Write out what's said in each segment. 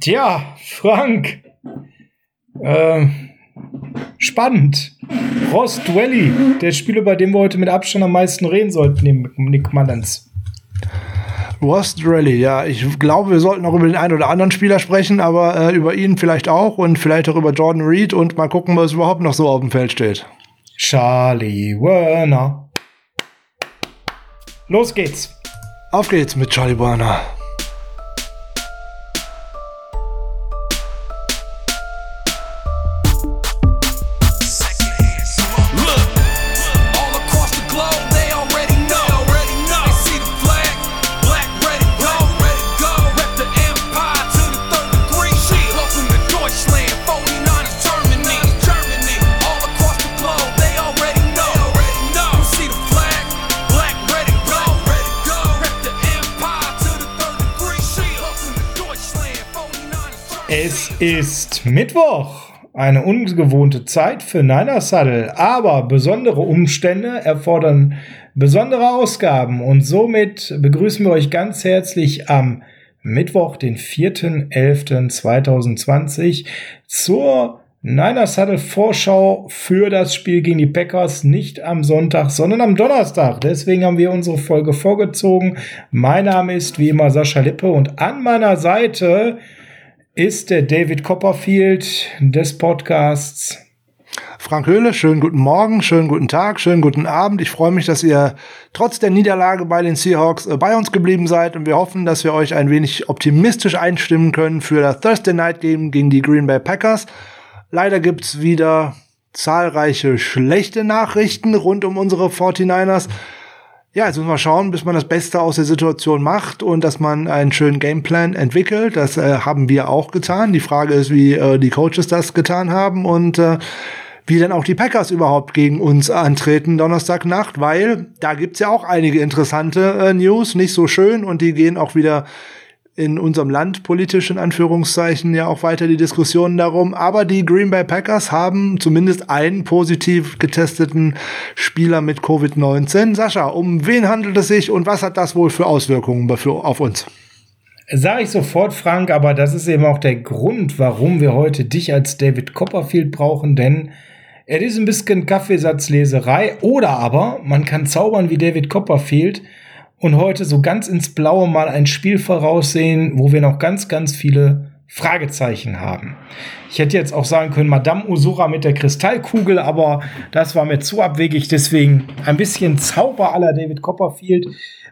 Tja, Frank. Äh, spannend. Ross Dwelly, der Spieler, bei dem wir heute mit Abstand am meisten reden sollten, neben Nick Mullins. Ross Dwelly, ja, ich glaube, wir sollten auch über den einen oder anderen Spieler sprechen, aber äh, über ihn vielleicht auch und vielleicht auch über Jordan Reed und mal gucken, was überhaupt noch so auf dem Feld steht. Charlie Werner. Los geht's. Auf geht's mit Charlie Werner. Mittwoch. Eine ungewohnte Zeit für Niner Saddle, aber besondere Umstände erfordern besondere Ausgaben und somit begrüßen wir euch ganz herzlich am Mittwoch, den 4.11.2020 zur Niner Saddle Vorschau für das Spiel gegen die Packers nicht am Sonntag, sondern am Donnerstag. Deswegen haben wir unsere Folge vorgezogen. Mein Name ist wie immer Sascha Lippe und an meiner Seite ist der David Copperfield des Podcasts. Frank Höhle, schönen guten Morgen, schönen guten Tag, schönen guten Abend. Ich freue mich, dass ihr trotz der Niederlage bei den Seahawks äh, bei uns geblieben seid und wir hoffen, dass wir euch ein wenig optimistisch einstimmen können für das Thursday Night Game gegen die Green Bay Packers. Leider gibt's wieder zahlreiche schlechte Nachrichten rund um unsere 49ers. Ja, jetzt müssen wir schauen, bis man das Beste aus der Situation macht und dass man einen schönen Gameplan entwickelt. Das äh, haben wir auch getan. Die Frage ist, wie äh, die Coaches das getan haben und äh, wie dann auch die Packers überhaupt gegen uns antreten Donnerstagnacht, weil da gibt's ja auch einige interessante äh, News, nicht so schön und die gehen auch wieder in unserem Land politisch in Anführungszeichen ja auch weiter die Diskussionen darum. Aber die Green Bay Packers haben zumindest einen positiv getesteten Spieler mit Covid-19. Sascha, um wen handelt es sich und was hat das wohl für Auswirkungen auf uns? Sag ich sofort, Frank, aber das ist eben auch der Grund, warum wir heute dich als David Copperfield brauchen, denn er ist ein bisschen Kaffeesatzleserei oder aber man kann zaubern wie David Copperfield und heute so ganz ins Blaue mal ein Spiel voraussehen, wo wir noch ganz, ganz viele Fragezeichen haben. Ich hätte jetzt auch sagen können, Madame Usura mit der Kristallkugel, aber das war mir zu abwegig, deswegen ein bisschen Zauber aller David Copperfield.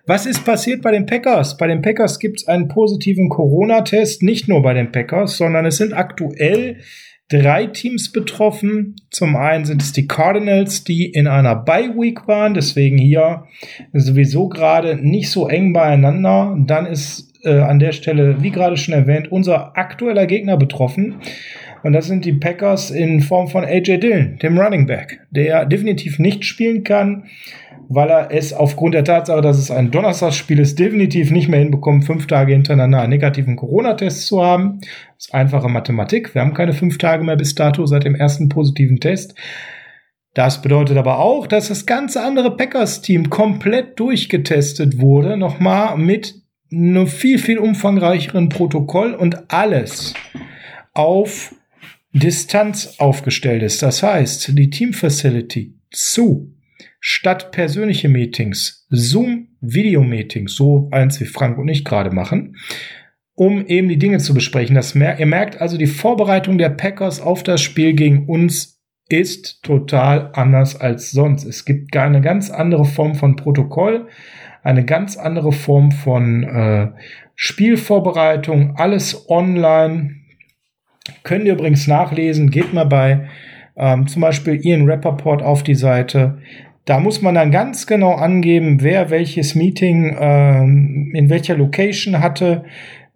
Was ist passiert bei den Packers? Bei den Packers gibt es einen positiven Corona-Test, nicht nur bei den Packers, sondern es sind aktuell drei Teams betroffen. Zum einen sind es die Cardinals, die in einer Bye Week waren, deswegen hier sowieso gerade nicht so eng beieinander. Dann ist äh, an der Stelle, wie gerade schon erwähnt, unser aktueller Gegner betroffen. Und das sind die Packers in Form von AJ Dillon, dem Running Back, der definitiv nicht spielen kann weil er es aufgrund der Tatsache, dass es ein Donnerstagsspiel ist, definitiv nicht mehr hinbekommt, fünf Tage hintereinander einen negativen Corona-Test zu haben. Das ist einfache Mathematik. Wir haben keine fünf Tage mehr bis dato seit dem ersten positiven Test. Das bedeutet aber auch, dass das ganze andere Packers-Team komplett durchgetestet wurde, nochmal mit einem viel, viel umfangreicheren Protokoll und alles auf Distanz aufgestellt ist. Das heißt, die Team Facility zu statt persönliche Meetings Zoom-Video-Meetings, so eins wie Frank und ich gerade machen, um eben die Dinge zu besprechen. Das mer ihr merkt also, die Vorbereitung der Packers auf das Spiel gegen uns ist total anders als sonst. Es gibt eine ganz andere Form von Protokoll, eine ganz andere Form von äh, Spielvorbereitung, alles online. Könnt ihr übrigens nachlesen, geht mal bei ähm, zum Beispiel Ian Rappaport auf die Seite. Da muss man dann ganz genau angeben, wer welches Meeting ähm, in welcher Location hatte,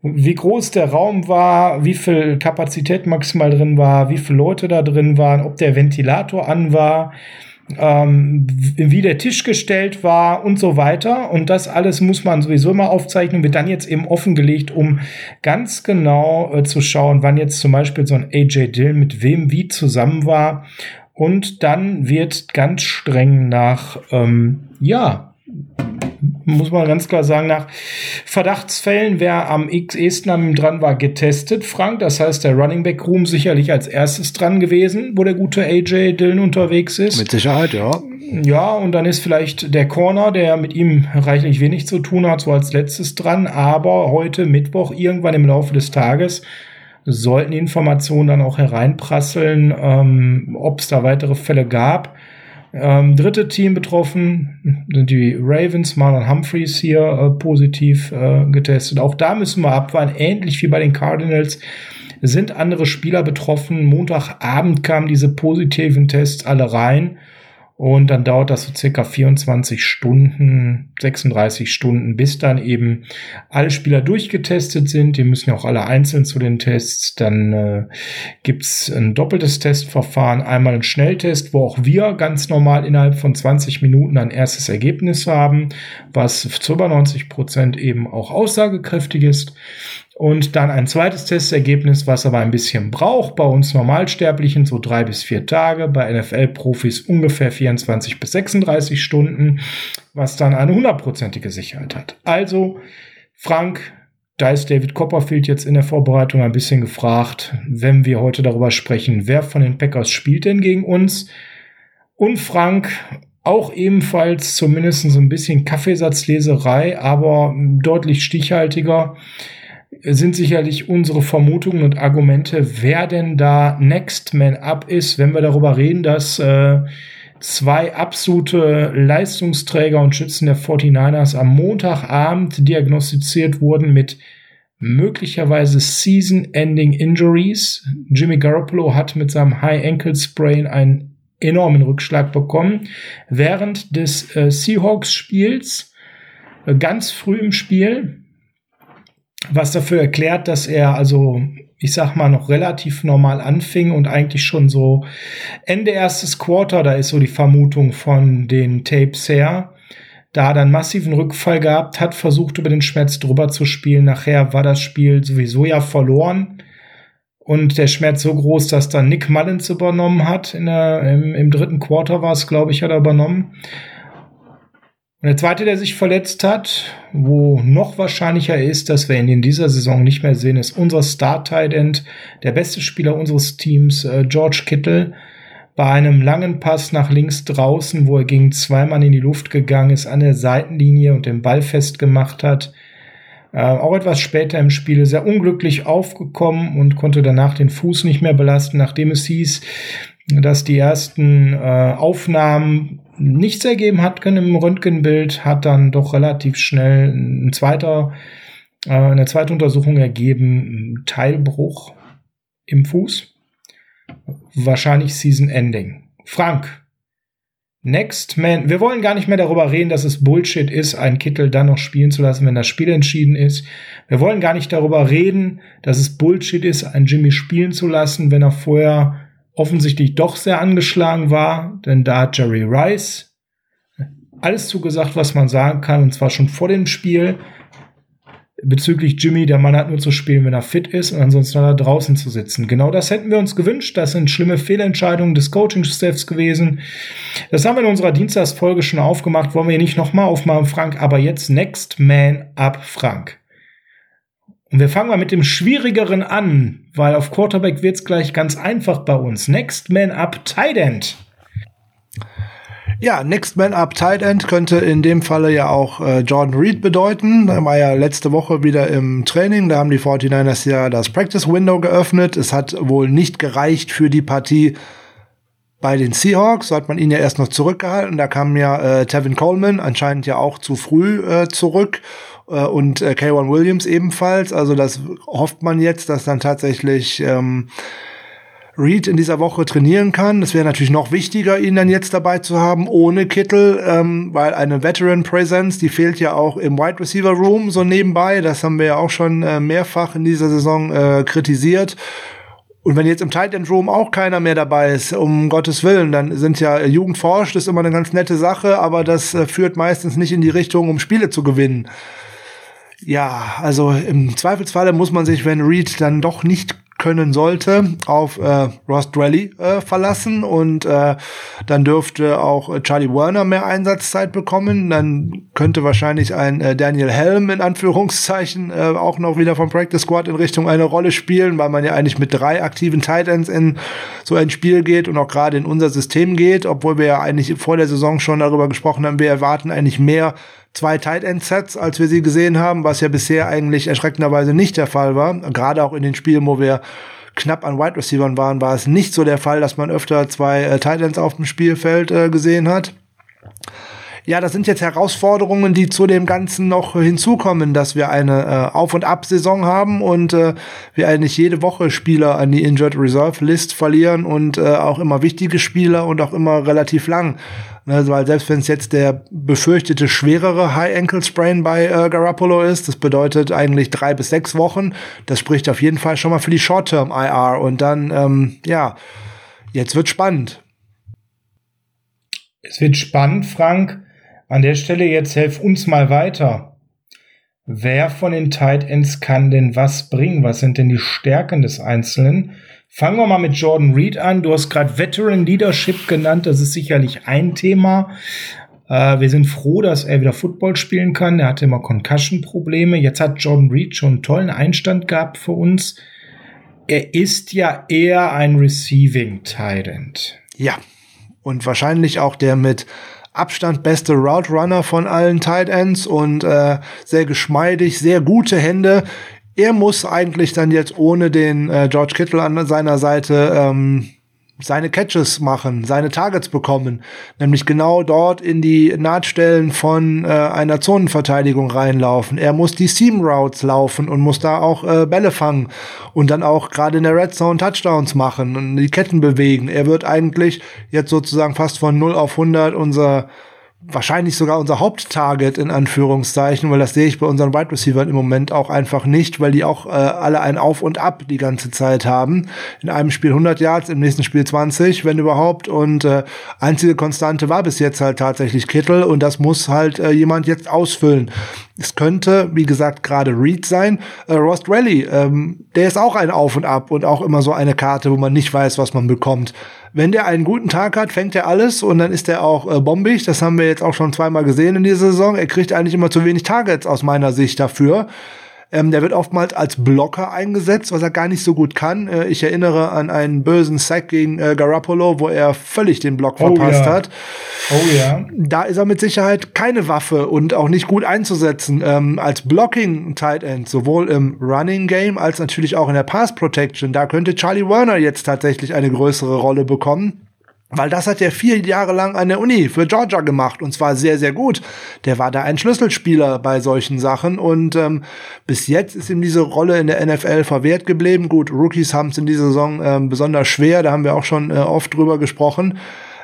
wie groß der Raum war, wie viel Kapazität maximal drin war, wie viele Leute da drin waren, ob der Ventilator an war, ähm, wie der Tisch gestellt war und so weiter. Und das alles muss man sowieso immer aufzeichnen, wird dann jetzt eben offengelegt, um ganz genau äh, zu schauen, wann jetzt zum Beispiel so ein AJ Dill mit wem wie zusammen war und dann wird ganz streng nach, ähm, ja, muss man ganz klar sagen, nach Verdachtsfällen, wer am x-esten an ihm dran war, getestet, Frank. Das heißt, der Running Back Room sicherlich als erstes dran gewesen, wo der gute AJ Dillon unterwegs ist. Mit Sicherheit, ja. Ja, und dann ist vielleicht der Corner, der mit ihm reichlich wenig zu tun hat, so als letztes dran. Aber heute Mittwoch, irgendwann im Laufe des Tages, sollten Informationen dann auch hereinprasseln, ähm, ob es da weitere Fälle gab. Ähm, dritte Team betroffen sind die Ravens, Marlon Humphreys hier äh, positiv äh, getestet. Auch da müssen wir abwarten, ähnlich wie bei den Cardinals sind andere Spieler betroffen. Montagabend kamen diese positiven Tests alle rein. Und dann dauert das so circa 24 Stunden, 36 Stunden, bis dann eben alle Spieler durchgetestet sind. Die müssen ja auch alle einzeln zu den Tests. Dann äh, gibt's ein doppeltes Testverfahren, einmal ein Schnelltest, wo auch wir ganz normal innerhalb von 20 Minuten ein erstes Ergebnis haben, was zu über 90 Prozent eben auch aussagekräftig ist und dann ein zweites Testergebnis, was aber ein bisschen braucht. Bei uns Normalsterblichen so drei bis vier Tage, bei NFL-Profis ungefähr 24 bis 36 Stunden, was dann eine hundertprozentige Sicherheit hat. Also, Frank, da ist David Copperfield jetzt in der Vorbereitung ein bisschen gefragt, wenn wir heute darüber sprechen, wer von den Packers spielt denn gegen uns? Und Frank, auch ebenfalls zumindest so ein bisschen Kaffeesatzleserei, aber deutlich stichhaltiger sind sicherlich unsere Vermutungen und Argumente, wer denn da Next Man Up ist, wenn wir darüber reden, dass äh, zwei absolute Leistungsträger und Schützen der 49ers am Montagabend diagnostiziert wurden mit möglicherweise Season-Ending Injuries. Jimmy Garoppolo hat mit seinem High Ankle Sprain einen enormen Rückschlag bekommen während des äh, Seahawks-Spiels, äh, ganz früh im Spiel was dafür erklärt, dass er also, ich sag mal, noch relativ normal anfing und eigentlich schon so Ende erstes Quarter, da ist so die Vermutung von den Tapes her, da dann massiven Rückfall gehabt, hat versucht, über den Schmerz drüber zu spielen. Nachher war das Spiel sowieso ja verloren. Und der Schmerz so groß, dass dann Nick Mullins übernommen hat. Der, im, Im dritten Quarter war es, glaube ich, hat er übernommen. Und der zweite, der sich verletzt hat, wo noch wahrscheinlicher ist, dass wir ihn in dieser Saison nicht mehr sehen, ist unser Star-Tight End, der beste Spieler unseres Teams, äh, George Kittle. Bei einem langen Pass nach links draußen, wo er gegen zwei Mann in die Luft gegangen ist, an der Seitenlinie und den Ball festgemacht hat. Äh, auch etwas später im Spiel sehr unglücklich aufgekommen und konnte danach den Fuß nicht mehr belasten, nachdem es hieß, dass die ersten äh, Aufnahmen nichts ergeben hat können im Röntgenbild, hat dann doch relativ schnell ein zweiter, äh, eine zweite Untersuchung ergeben, Teilbruch im Fuß. Wahrscheinlich Season Ending. Frank, Next Man, wir wollen gar nicht mehr darüber reden, dass es Bullshit ist, einen Kittel dann noch spielen zu lassen, wenn das Spiel entschieden ist. Wir wollen gar nicht darüber reden, dass es Bullshit ist, einen Jimmy spielen zu lassen, wenn er vorher offensichtlich doch sehr angeschlagen war, denn da hat Jerry Rice alles zugesagt, was man sagen kann, und zwar schon vor dem Spiel. Bezüglich Jimmy, der Mann hat nur zu spielen, wenn er fit ist und ansonsten er draußen zu sitzen. Genau das hätten wir uns gewünscht. Das sind schlimme Fehlentscheidungen des Coaching-Staffs gewesen. Das haben wir in unserer Dienstagsfolge schon aufgemacht. Wollen wir nicht nochmal aufmachen, Frank. Aber jetzt Next Man Up, Frank. Und wir fangen mal mit dem Schwierigeren an, weil auf Quarterback wird's gleich ganz einfach bei uns. Next Man Up Tight End. Ja, Next Man Up Tight End könnte in dem Falle ja auch äh, Jordan Reed bedeuten. Da war ja letzte Woche wieder im Training. Da haben die 49ers ja das Practice Window geöffnet. Es hat wohl nicht gereicht für die Partie bei den Seahawks. So hat man ihn ja erst noch zurückgehalten. Da kam ja äh, Tevin Coleman anscheinend ja auch zu früh äh, zurück und äh, K1 Williams ebenfalls. Also das hofft man jetzt, dass dann tatsächlich ähm, Reed in dieser Woche trainieren kann. Es wäre natürlich noch wichtiger, ihn dann jetzt dabei zu haben, ohne Kittel, ähm, weil eine Veteran Presence, die fehlt ja auch im Wide Receiver Room so nebenbei. Das haben wir ja auch schon äh, mehrfach in dieser Saison äh, kritisiert. Und wenn jetzt im Tight End Room auch keiner mehr dabei ist, um Gottes Willen, dann sind ja Jugend forscht, ist immer eine ganz nette Sache, aber das äh, führt meistens nicht in die Richtung, um Spiele zu gewinnen. Ja, also im Zweifelsfalle muss man sich, wenn Reed dann doch nicht können sollte, auf äh, Ross Drelly äh, verlassen und äh, dann dürfte auch Charlie Werner mehr Einsatzzeit bekommen. Dann könnte wahrscheinlich ein äh, Daniel Helm in Anführungszeichen äh, auch noch wieder vom Practice Squad in Richtung eine Rolle spielen, weil man ja eigentlich mit drei aktiven Tight Ends in so ein Spiel geht und auch gerade in unser System geht, obwohl wir ja eigentlich vor der Saison schon darüber gesprochen haben, wir erwarten eigentlich mehr zwei Tight End Sets, als wir sie gesehen haben, was ja bisher eigentlich erschreckenderweise nicht der Fall war. Gerade auch in den Spielen, wo wir knapp an Wide Receivers waren, war es nicht so der Fall, dass man öfter zwei äh, Tight Ends auf dem Spielfeld äh, gesehen hat. Ja, das sind jetzt Herausforderungen, die zu dem Ganzen noch hinzukommen, dass wir eine äh, Auf- und Ab-Saison haben und äh, wir eigentlich jede Woche Spieler an die Injured Reserve List verlieren und äh, auch immer wichtige Spieler und auch immer relativ lang. Ne, weil selbst wenn es jetzt der befürchtete schwerere High Ankle Sprain bei äh, Garoppolo ist, das bedeutet eigentlich drei bis sechs Wochen. Das spricht auf jeden Fall schon mal für die Short-Term IR. Und dann, ähm, ja, jetzt wird spannend. Es wird spannend, Frank. An der Stelle jetzt helf uns mal weiter. Wer von den Tight Ends kann denn was bringen? Was sind denn die Stärken des Einzelnen? Fangen wir mal mit Jordan Reed an. Du hast gerade Veteran Leadership genannt. Das ist sicherlich ein Thema. Äh, wir sind froh, dass er wieder Football spielen kann. Er hatte immer Concussion-Probleme. Jetzt hat Jordan Reed schon einen tollen Einstand gehabt für uns. Er ist ja eher ein Receiving End. Ja. Und wahrscheinlich auch der mit Abstand beste Route Runner von allen Tight Ends und äh, sehr geschmeidig, sehr gute Hände. Er muss eigentlich dann jetzt ohne den äh, George Kittle an seiner Seite ähm, seine Catches machen, seine Targets bekommen, nämlich genau dort in die Nahtstellen von äh, einer Zonenverteidigung reinlaufen. Er muss die Seam Routes laufen und muss da auch äh, Bälle fangen und dann auch gerade in der Red Zone Touchdowns machen und die Ketten bewegen. Er wird eigentlich jetzt sozusagen fast von 0 auf 100 unser wahrscheinlich sogar unser Haupttarget in Anführungszeichen, weil das sehe ich bei unseren Wide Receivers im Moment auch einfach nicht, weil die auch äh, alle ein Auf und Ab die ganze Zeit haben. In einem Spiel 100 Yards, im nächsten Spiel 20, wenn überhaupt. Und äh, einzige Konstante war bis jetzt halt tatsächlich Kittel und das muss halt äh, jemand jetzt ausfüllen. Es könnte, wie gesagt, gerade Reed sein. Äh, Rost Rally, ähm, der ist auch ein Auf und Ab und auch immer so eine Karte, wo man nicht weiß, was man bekommt wenn der einen guten Tag hat, fängt er alles und dann ist er auch äh, bombig. Das haben wir jetzt auch schon zweimal gesehen in dieser Saison. Er kriegt eigentlich immer zu wenig Targets aus meiner Sicht dafür. Ähm, der wird oftmals als Blocker eingesetzt, was er gar nicht so gut kann. Äh, ich erinnere an einen bösen Sack gegen äh, Garoppolo, wo er völlig den Block oh, verpasst ja. hat. Oh ja. Da ist er mit Sicherheit keine Waffe und auch nicht gut einzusetzen. Ähm, als Blocking Tight End, sowohl im Running Game als natürlich auch in der Pass Protection. Da könnte Charlie Werner jetzt tatsächlich eine größere Rolle bekommen. Weil das hat er vier Jahre lang an der Uni für Georgia gemacht und zwar sehr, sehr gut. Der war da ein Schlüsselspieler bei solchen Sachen und ähm, bis jetzt ist ihm diese Rolle in der NFL verwehrt geblieben. Gut, Rookies haben es in dieser Saison ähm, besonders schwer, da haben wir auch schon äh, oft drüber gesprochen.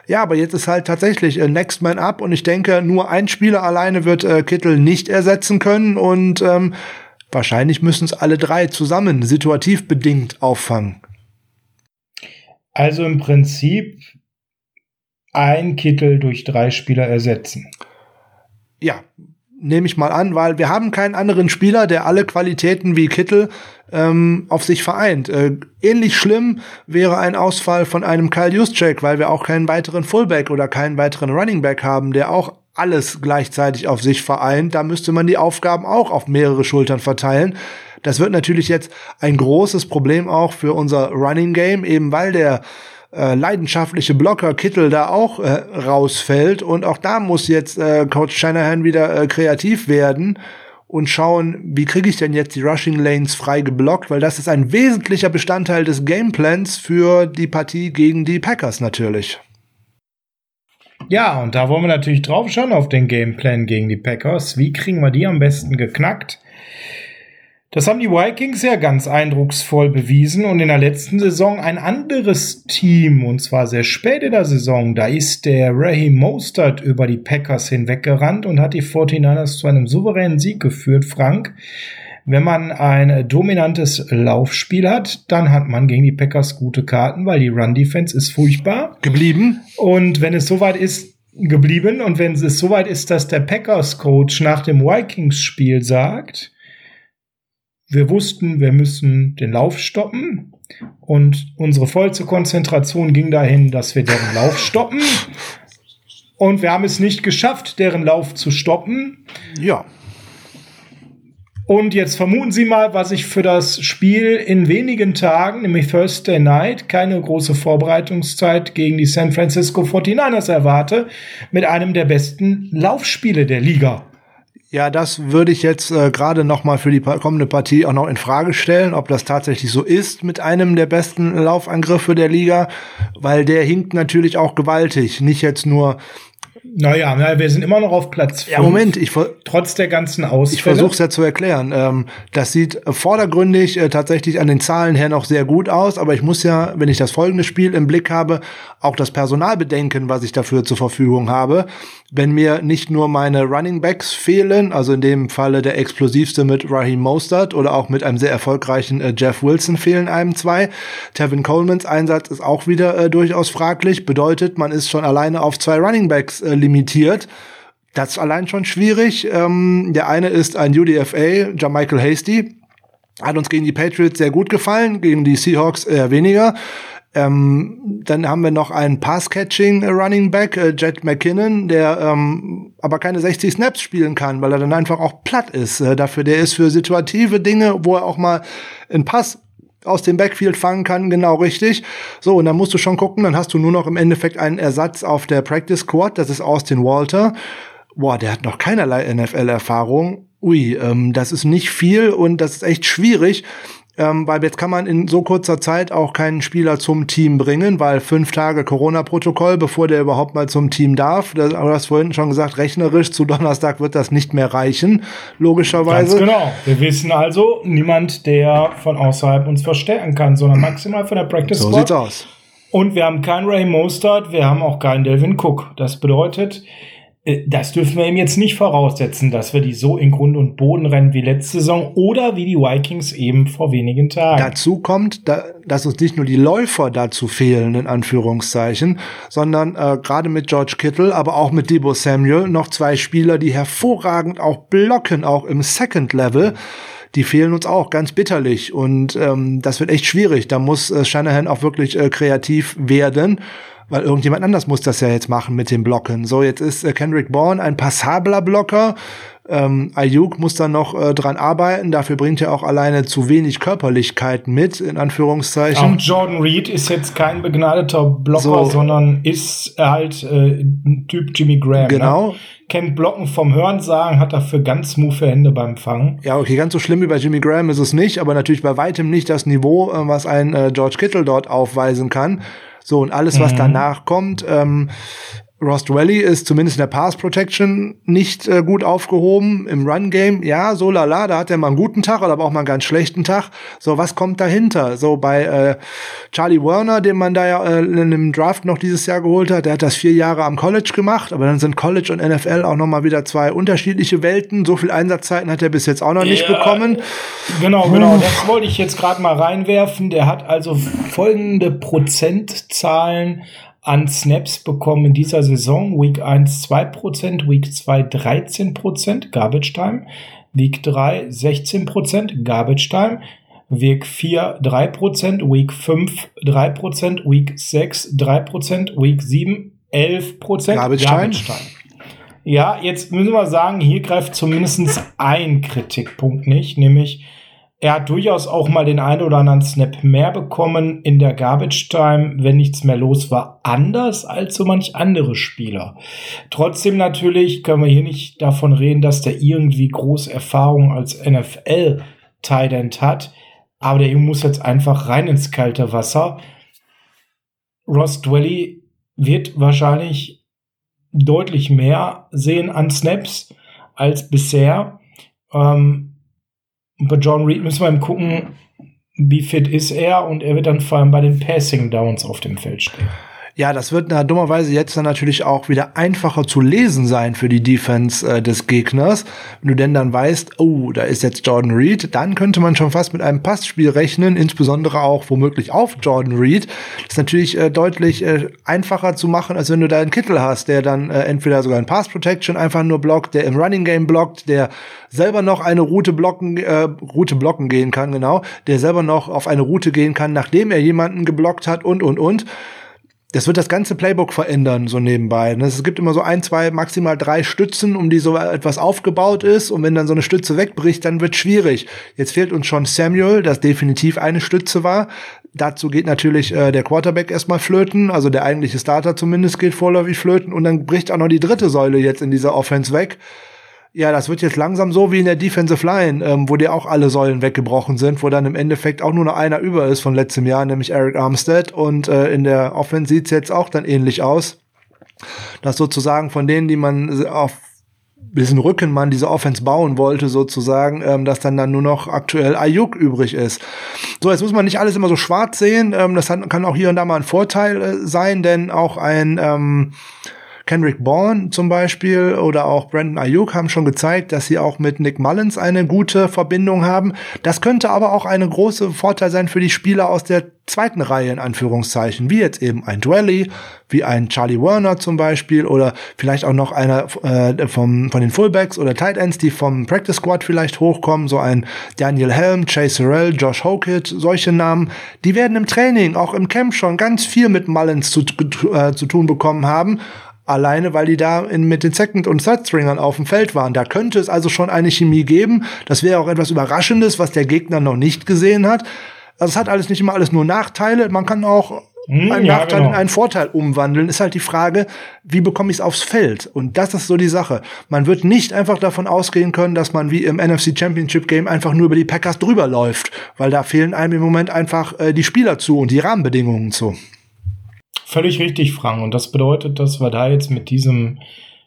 Ja, aber jetzt ist halt tatsächlich äh, Next Man Up und ich denke, nur ein Spieler alleine wird äh, Kittel nicht ersetzen können und ähm, wahrscheinlich müssen es alle drei zusammen situativ bedingt auffangen. Also im Prinzip ein Kittel durch drei Spieler ersetzen. Ja, nehme ich mal an, weil wir haben keinen anderen Spieler, der alle Qualitäten wie Kittel ähm, auf sich vereint. Äh, ähnlich schlimm wäre ein Ausfall von einem Kyle Juszczyk, weil wir auch keinen weiteren Fullback oder keinen weiteren Running Back haben, der auch alles gleichzeitig auf sich vereint. Da müsste man die Aufgaben auch auf mehrere Schultern verteilen. Das wird natürlich jetzt ein großes Problem auch für unser Running Game, eben weil der äh, leidenschaftliche Blocker Kittel da auch äh, rausfällt. Und auch da muss jetzt äh, Coach Shanahan wieder äh, kreativ werden und schauen, wie kriege ich denn jetzt die Rushing Lanes frei geblockt, weil das ist ein wesentlicher Bestandteil des Gameplans für die Partie gegen die Packers natürlich. Ja, und da wollen wir natürlich drauf schauen auf den Gameplan gegen die Packers. Wie kriegen wir die am besten geknackt? Das haben die Vikings ja ganz eindrucksvoll bewiesen und in der letzten Saison ein anderes Team, und zwar sehr spät in der Saison, da ist der Raheem Mostert über die Packers hinweggerannt und hat die 49ers zu einem souveränen Sieg geführt, Frank. Wenn man ein dominantes Laufspiel hat, dann hat man gegen die Packers gute Karten, weil die Run-Defense ist furchtbar. Geblieben. Und wenn es soweit ist, geblieben und wenn es soweit ist, dass der Packers-Coach nach dem Vikings-Spiel sagt, wir wussten, wir müssen den Lauf stoppen. Und unsere vollste Konzentration ging dahin, dass wir deren Lauf stoppen. Und wir haben es nicht geschafft, deren Lauf zu stoppen. Ja. Und jetzt vermuten Sie mal, was ich für das Spiel in wenigen Tagen, nämlich Thursday Night, keine große Vorbereitungszeit gegen die San Francisco 49ers erwarte, mit einem der besten Laufspiele der Liga. Ja, das würde ich jetzt äh, gerade noch mal für die kommende Partie auch noch in Frage stellen, ob das tatsächlich so ist mit einem der besten Laufangriffe der Liga, weil der hinkt natürlich auch gewaltig, nicht jetzt nur naja, na, wir sind immer noch auf Platz 5. Ja, Moment, ich trotz der ganzen Ausfälle. Ich versuche es ja zu erklären. Ähm, das sieht vordergründig äh, tatsächlich an den Zahlen her noch sehr gut aus, aber ich muss ja, wenn ich das folgende Spiel im Blick habe, auch das Personal bedenken, was ich dafür zur Verfügung habe. Wenn mir nicht nur meine Running Backs fehlen, also in dem Falle der explosivste mit Raheem Mostert oder auch mit einem sehr erfolgreichen äh, Jeff Wilson fehlen einem zwei. Tevin Colemans Einsatz ist auch wieder äh, durchaus fraglich. Bedeutet, man ist schon alleine auf zwei Running Backs äh, limitiert. Das ist allein schon schwierig. Ähm, der eine ist ein UDFA, Michael Hasty. Hat uns gegen die Patriots sehr gut gefallen, gegen die Seahawks eher weniger. Ähm, dann haben wir noch einen Pass-Catching Running Back, äh, Jet McKinnon, der ähm, aber keine 60 Snaps spielen kann, weil er dann einfach auch platt ist. Äh, dafür, der ist für situative Dinge, wo er auch mal einen Pass aus dem Backfield fangen kann, genau richtig. So, und dann musst du schon gucken, dann hast du nur noch im Endeffekt einen Ersatz auf der Practice Squad, das ist Austin Walter. Boah, der hat noch keinerlei NFL-Erfahrung. Ui, ähm, das ist nicht viel und das ist echt schwierig ähm, weil jetzt kann man in so kurzer Zeit auch keinen Spieler zum Team bringen, weil fünf Tage Corona-Protokoll, bevor der überhaupt mal zum Team darf. Das, aber du hast vorhin schon gesagt, rechnerisch zu Donnerstag wird das nicht mehr reichen, logischerweise. Ganz genau. Wir wissen also, niemand, der von außerhalb uns verstärken kann, sondern maximal von der Practice Squad. So sieht's aus. Und wir haben keinen Ray Mostert, wir haben auch keinen Delvin Cook. Das bedeutet, das dürfen wir ihm jetzt nicht voraussetzen, dass wir die so in Grund und Boden rennen wie letzte Saison oder wie die Vikings eben vor wenigen Tagen. Dazu kommt, dass uns nicht nur die Läufer dazu fehlen, in Anführungszeichen, sondern äh, gerade mit George Kittle, aber auch mit Debo Samuel noch zwei Spieler, die hervorragend auch blocken, auch im Second Level. Die fehlen uns auch ganz bitterlich und ähm, das wird echt schwierig. Da muss äh, Shanahan auch wirklich äh, kreativ werden weil irgendjemand anders muss das ja jetzt machen mit dem Blocken. So, jetzt ist äh, Kendrick Bourne ein passabler Blocker. Ähm, Ayuk muss dann noch äh, dran arbeiten. Dafür bringt er auch alleine zu wenig Körperlichkeit mit, in Anführungszeichen. Auch Jordan Reed ist jetzt kein begnadeter Blocker, so. sondern ist halt äh, ein Typ Jimmy Graham. Ne? Genau. Ne? Kennt Blocken vom Hörensagen, hat dafür ganz smooth Hände beim Fangen. Ja, okay, ganz so schlimm wie bei Jimmy Graham ist es nicht, aber natürlich bei weitem nicht das Niveau, äh, was ein äh, George Kittle dort aufweisen kann. So, und alles, was mhm. danach kommt, ähm, Rost Valley ist zumindest in der Pass Protection nicht äh, gut aufgehoben. Im Run Game, ja, so lala, da hat er mal einen guten Tag oder aber auch mal einen ganz schlechten Tag. So, was kommt dahinter? So bei äh, Charlie Werner, den man da ja äh, in einem Draft noch dieses Jahr geholt hat, der hat das vier Jahre am College gemacht, aber dann sind College und NFL auch noch mal wieder zwei unterschiedliche Welten. So viel Einsatzzeiten hat er bis jetzt auch noch nicht ja, bekommen. Genau, genau, das wollte ich jetzt gerade mal reinwerfen. Der hat also folgende Prozentzahlen an Snaps bekommen in dieser Saison. Week 1 2%, Week 2 13%, Garbage Time. Week 3 16%, Garbage Time. Week 4 3%, Week 5 3%, Week 6 3%, Week 7 11% Garbage, Garbage Time. Time. Ja, jetzt müssen wir sagen, hier greift zumindest ein Kritikpunkt nicht, nämlich er hat durchaus auch mal den einen oder anderen Snap mehr bekommen in der Garbage Time, wenn nichts mehr los war, anders als so manch andere Spieler. Trotzdem natürlich können wir hier nicht davon reden, dass der irgendwie große Erfahrung als NFL Tight hat, aber der Junge muss jetzt einfach rein ins kalte Wasser. Ross Dwelly wird wahrscheinlich deutlich mehr sehen an Snaps als bisher. Ähm, bei John Reed müssen wir eben gucken, wie fit ist er und er wird dann vor allem bei den Passing Downs auf dem Feld stehen. Ja, das wird na, dummerweise jetzt dann natürlich auch wieder einfacher zu lesen sein für die Defense äh, des Gegners. Wenn du denn dann weißt, oh, da ist jetzt Jordan Reed, dann könnte man schon fast mit einem Passspiel rechnen, insbesondere auch womöglich auf Jordan Reed. Das ist natürlich äh, deutlich äh, einfacher zu machen, als wenn du da einen Kittel hast, der dann äh, entweder sogar ein Pass Protection einfach nur blockt, der im Running Game blockt, der selber noch eine Route blocken, äh, Route blocken gehen kann, genau, der selber noch auf eine Route gehen kann, nachdem er jemanden geblockt hat und und und das wird das ganze Playbook verändern, so nebenbei. Ne? Es gibt immer so ein, zwei, maximal drei Stützen, um die so etwas aufgebaut ist. Und wenn dann so eine Stütze wegbricht, dann wird schwierig. Jetzt fehlt uns schon Samuel, das definitiv eine Stütze war. Dazu geht natürlich äh, der Quarterback erstmal flöten, also der eigentliche Starter zumindest geht vorläufig flöten. Und dann bricht auch noch die dritte Säule jetzt in dieser Offense weg. Ja, das wird jetzt langsam so wie in der Defensive Line, ähm, wo dir auch alle Säulen weggebrochen sind, wo dann im Endeffekt auch nur noch einer über ist von letztem Jahr, nämlich Eric Armstead. Und äh, in der Offense sieht's jetzt auch dann ähnlich aus. Dass sozusagen von denen, die man auf bisschen Rücken man diese Offense bauen wollte, sozusagen, ähm, dass dann dann nur noch aktuell Ayuk übrig ist. So, jetzt muss man nicht alles immer so schwarz sehen. Ähm, das hat, kann auch hier und da mal ein Vorteil äh, sein, denn auch ein ähm, Kendrick Bourne zum Beispiel oder auch Brandon Ayuk haben schon gezeigt, dass sie auch mit Nick Mullins eine gute Verbindung haben. Das könnte aber auch eine große Vorteil sein für die Spieler aus der zweiten Reihe in Anführungszeichen, wie jetzt eben ein Dwelly, wie ein Charlie Werner zum Beispiel oder vielleicht auch noch einer äh, vom, von den Fullbacks oder Tight Ends, die vom Practice Squad vielleicht hochkommen, so ein Daniel Helm, Chase Sorrell, Josh Hokett, solche Namen, die werden im Training, auch im Camp schon ganz viel mit Mullins zu, äh, zu tun bekommen haben Alleine, weil die da in, mit den Second- und Third-Stringern auf dem Feld waren. Da könnte es also schon eine Chemie geben. Das wäre auch etwas Überraschendes, was der Gegner noch nicht gesehen hat. Also es hat alles nicht immer alles nur Nachteile. Man kann auch hm, einen ja, Nachteil genau. in einen Vorteil umwandeln. Ist halt die Frage, wie bekomme ich es aufs Feld? Und das ist so die Sache. Man wird nicht einfach davon ausgehen können, dass man wie im NFC Championship Game einfach nur über die Packers drüber läuft, weil da fehlen einem im Moment einfach äh, die Spieler zu und die Rahmenbedingungen zu. Völlig richtig, Frank. Und das bedeutet, dass wir da jetzt mit diesem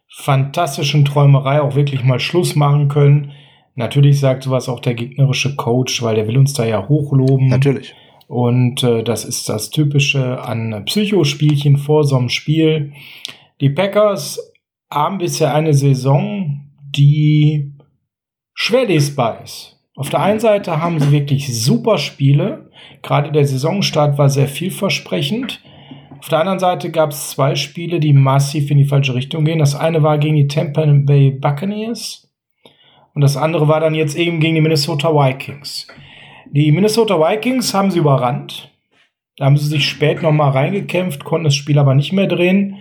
fantastischen Träumerei auch wirklich mal Schluss machen können. Natürlich sagt sowas auch der gegnerische Coach, weil der will uns da ja hochloben. Natürlich. Und äh, das ist das Typische an Psychospielchen vor so einem Spiel. Die Packers haben bisher eine Saison, die schwer lesbar ist. Auf der einen Seite haben sie wirklich super Spiele. Gerade der Saisonstart war sehr vielversprechend. Auf der anderen Seite gab es zwei Spiele, die massiv in die falsche Richtung gehen. Das eine war gegen die Tampa Bay Buccaneers und das andere war dann jetzt eben gegen die Minnesota Vikings. Die Minnesota Vikings haben sie überrannt. Da haben sie sich spät nochmal reingekämpft, konnten das Spiel aber nicht mehr drehen.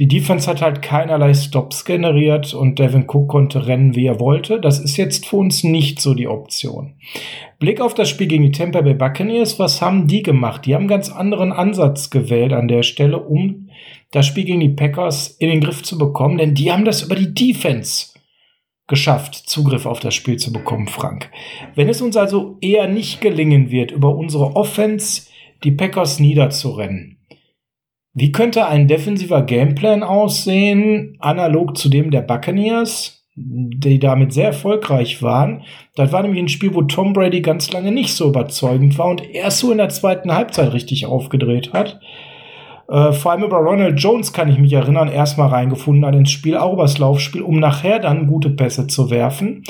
Die Defense hat halt keinerlei Stops generiert und Devin Cook konnte rennen, wie er wollte. Das ist jetzt für uns nicht so die Option. Blick auf das Spiel gegen die Tampa Bay Buccaneers. Was haben die gemacht? Die haben einen ganz anderen Ansatz gewählt an der Stelle, um das Spiel gegen die Packers in den Griff zu bekommen, denn die haben das über die Defense geschafft, Zugriff auf das Spiel zu bekommen, Frank. Wenn es uns also eher nicht gelingen wird, über unsere Offense die Packers niederzurennen, wie könnte ein defensiver Gameplan aussehen, analog zu dem der Buccaneers, die damit sehr erfolgreich waren? Das war nämlich ein Spiel, wo Tom Brady ganz lange nicht so überzeugend war und erst so in der zweiten Halbzeit richtig aufgedreht hat. Äh, vor allem über Ronald Jones kann ich mich erinnern, erstmal reingefunden hat ins Spiel, auch übers Laufspiel, um nachher dann gute Pässe zu werfen.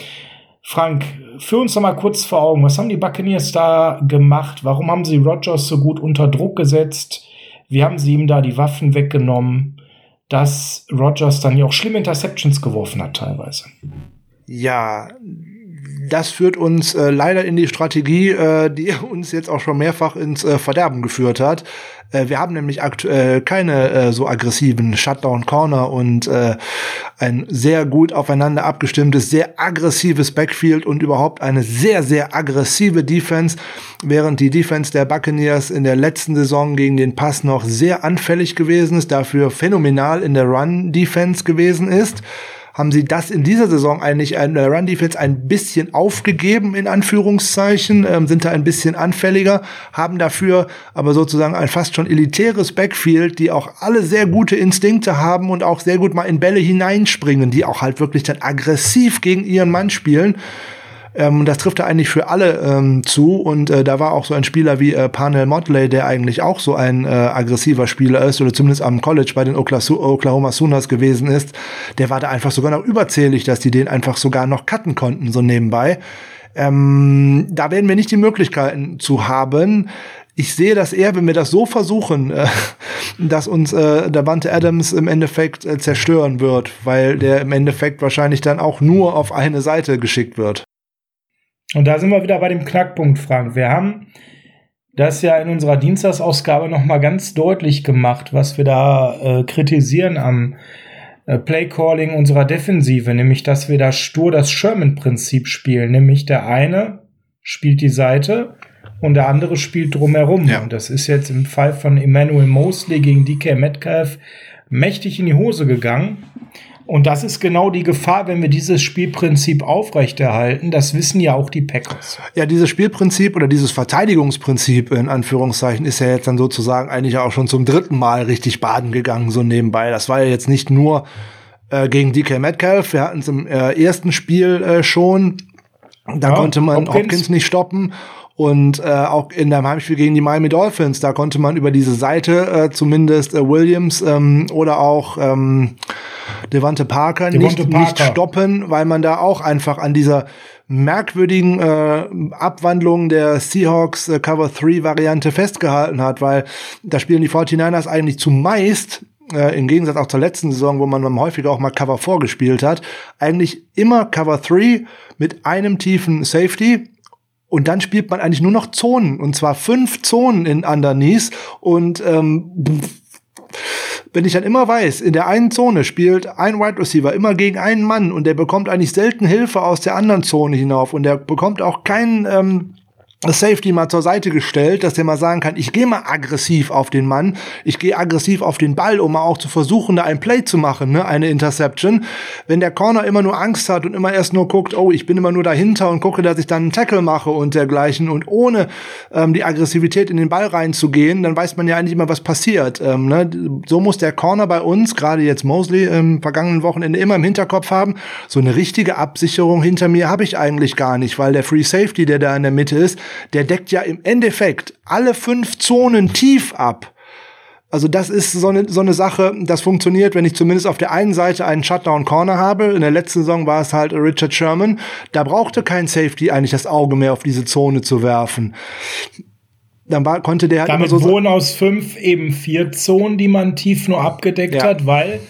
Frank, führ uns noch mal kurz vor Augen, was haben die Buccaneers da gemacht? Warum haben sie Rogers so gut unter Druck gesetzt? Wie haben sie ihm da die Waffen weggenommen, dass Rogers dann ja auch schlimme Interceptions geworfen hat teilweise? Ja, das führt uns äh, leider in die Strategie, äh, die uns jetzt auch schon mehrfach ins äh, Verderben geführt hat. Äh, wir haben nämlich aktuell keine äh, so aggressiven Shutdown Corner und äh, ein sehr gut aufeinander abgestimmtes, sehr aggressives Backfield und überhaupt eine sehr, sehr aggressive Defense, während die Defense der Buccaneers in der letzten Saison gegen den Pass noch sehr anfällig gewesen ist, dafür phänomenal in der Run-Defense gewesen ist haben sie das in dieser Saison eigentlich in der Run Defense ein bisschen aufgegeben, in Anführungszeichen, ähm, sind da ein bisschen anfälliger, haben dafür aber sozusagen ein fast schon elitäres Backfield, die auch alle sehr gute Instinkte haben und auch sehr gut mal in Bälle hineinspringen, die auch halt wirklich dann aggressiv gegen ihren Mann spielen. Ähm, das trifft da eigentlich für alle ähm, zu. Und äh, da war auch so ein Spieler wie äh, Parnell Motley, der eigentlich auch so ein äh, aggressiver Spieler ist oder zumindest am College bei den Oklahoma Sooners gewesen ist. Der war da einfach sogar noch überzählig, dass die den einfach sogar noch cutten konnten, so nebenbei. Ähm, da werden wir nicht die Möglichkeiten zu haben. Ich sehe das eher, wenn wir das so versuchen, äh, dass uns äh, der Wante Adams im Endeffekt äh, zerstören wird, weil der im Endeffekt wahrscheinlich dann auch nur auf eine Seite geschickt wird. Und da sind wir wieder bei dem Knackpunkt, Frank. Wir haben das ja in unserer Dienstagsausgabe noch mal ganz deutlich gemacht, was wir da äh, kritisieren am äh, Playcalling unserer Defensive, nämlich dass wir da stur das Sherman-Prinzip spielen, nämlich der eine spielt die Seite und der andere spielt drumherum. Ja. Und das ist jetzt im Fall von Emmanuel Mosley gegen DK Metcalf mächtig in die Hose gegangen. Und das ist genau die Gefahr, wenn wir dieses Spielprinzip aufrechterhalten. Das wissen ja auch die Packers. Ja, dieses Spielprinzip oder dieses Verteidigungsprinzip in Anführungszeichen ist ja jetzt dann sozusagen eigentlich auch schon zum dritten Mal richtig baden gegangen, so nebenbei. Das war ja jetzt nicht nur äh, gegen DK Metcalf. Wir hatten es im äh, ersten Spiel äh, schon. Da ja, konnte man Hopkins. Hopkins nicht stoppen. Und äh, auch in dem Heimspiel gegen die Miami Dolphins, da konnte man über diese Seite äh, zumindest äh, Williams ähm, oder auch ähm, Devante Parker, Devante nicht, Parker nicht stoppen, weil man da auch einfach an dieser merkwürdigen äh, Abwandlung der Seahawks äh, Cover 3 Variante festgehalten hat, weil da spielen die 49ers eigentlich zumeist äh, im Gegensatz auch zur letzten Saison, wo man häufiger auch mal Cover 4 gespielt hat, eigentlich immer Cover 3 mit einem tiefen Safety und dann spielt man eigentlich nur noch Zonen, und zwar fünf Zonen in Underneath. Und ähm, wenn ich dann immer weiß, in der einen Zone spielt ein Wide Receiver immer gegen einen Mann und der bekommt eigentlich selten Hilfe aus der anderen Zone hinauf und der bekommt auch keinen ähm, Safety mal zur Seite gestellt, dass der mal sagen kann, ich gehe mal aggressiv auf den Mann, ich gehe aggressiv auf den Ball, um mal auch zu versuchen, da ein Play zu machen, ne, eine Interception. Wenn der Corner immer nur Angst hat und immer erst nur guckt, oh, ich bin immer nur dahinter und gucke, dass ich dann einen Tackle mache und dergleichen und ohne ähm, die Aggressivität in den Ball reinzugehen, dann weiß man ja eigentlich immer, was passiert. Ähm, ne? So muss der Corner bei uns, gerade jetzt Mosley im vergangenen Wochenende, immer im Hinterkopf haben, so eine richtige Absicherung hinter mir habe ich eigentlich gar nicht, weil der Free Safety, der da in der Mitte ist, der deckt ja im Endeffekt alle fünf Zonen tief ab. Also das ist so eine, so eine Sache, das funktioniert, wenn ich zumindest auf der einen Seite einen Shutdown Corner habe. In der letzten Saison war es halt Richard Sherman. Da brauchte kein Safety eigentlich das Auge mehr auf diese Zone zu werfen. Dann war, konnte der halt Damit so wohnen aus fünf eben vier Zonen, die man tief nur abgedeckt ja. hat, weil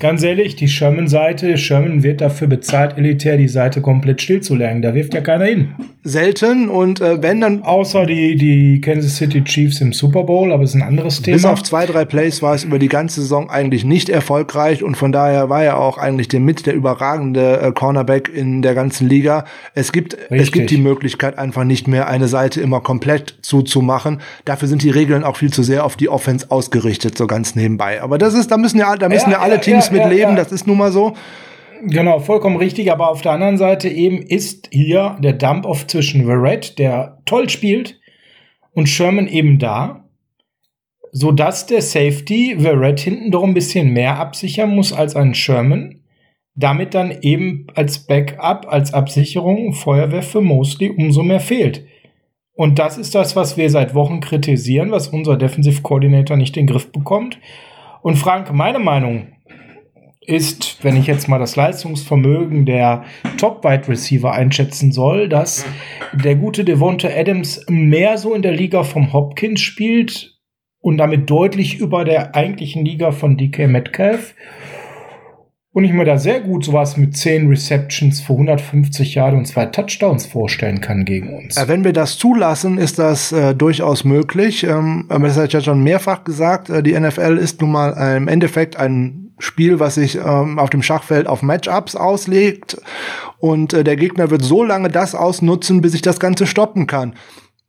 Ganz ehrlich, die Sherman-Seite, Sherman wird dafür bezahlt, elitär die Seite komplett stillzulegen. Da wirft ja keiner hin. Selten und äh, wenn dann. Außer die, die Kansas City Chiefs im Super Bowl, aber es ist ein anderes Thema. Bis auf zwei, drei Plays war es über die ganze Saison eigentlich nicht erfolgreich und von daher war er auch eigentlich der mit der überragende äh, Cornerback in der ganzen Liga. Es gibt, es gibt die Möglichkeit einfach nicht mehr eine Seite immer komplett zuzumachen. Dafür sind die Regeln auch viel zu sehr auf die Offense ausgerichtet, so ganz nebenbei. Aber das ist, da müssen ja, da müssen ja, ja alle ja, Teams ja, mit leben, das ist nun mal so. Genau, vollkommen richtig. Aber auf der anderen Seite eben ist hier der Dump-Off zwischen Verrett, der toll spielt, und Sherman eben da, sodass der Safety Verrett hinten doch ein bisschen mehr absichern muss als ein Sherman. Damit dann eben als Backup, als Absicherung Feuerwehr für Mosley umso mehr fehlt. Und das ist das, was wir seit Wochen kritisieren, was unser Defensive Coordinator nicht in den Griff bekommt. Und Frank, meine Meinung, ist, wenn ich jetzt mal das Leistungsvermögen der Top-Wide Receiver einschätzen soll, dass der gute Devonta Adams mehr so in der Liga vom Hopkins spielt und damit deutlich über der eigentlichen Liga von DK Metcalf. Und ich mir da sehr gut sowas mit 10 Receptions für 150 Jahre und zwei Touchdowns vorstellen kann gegen uns. Wenn wir das zulassen, ist das äh, durchaus möglich. Ähm, das hat ja schon mehrfach gesagt. Äh, die NFL ist nun mal im Endeffekt ein Spiel, was sich ähm, auf dem Schachfeld auf Matchups auslegt. Und äh, der Gegner wird so lange das ausnutzen, bis ich das Ganze stoppen kann.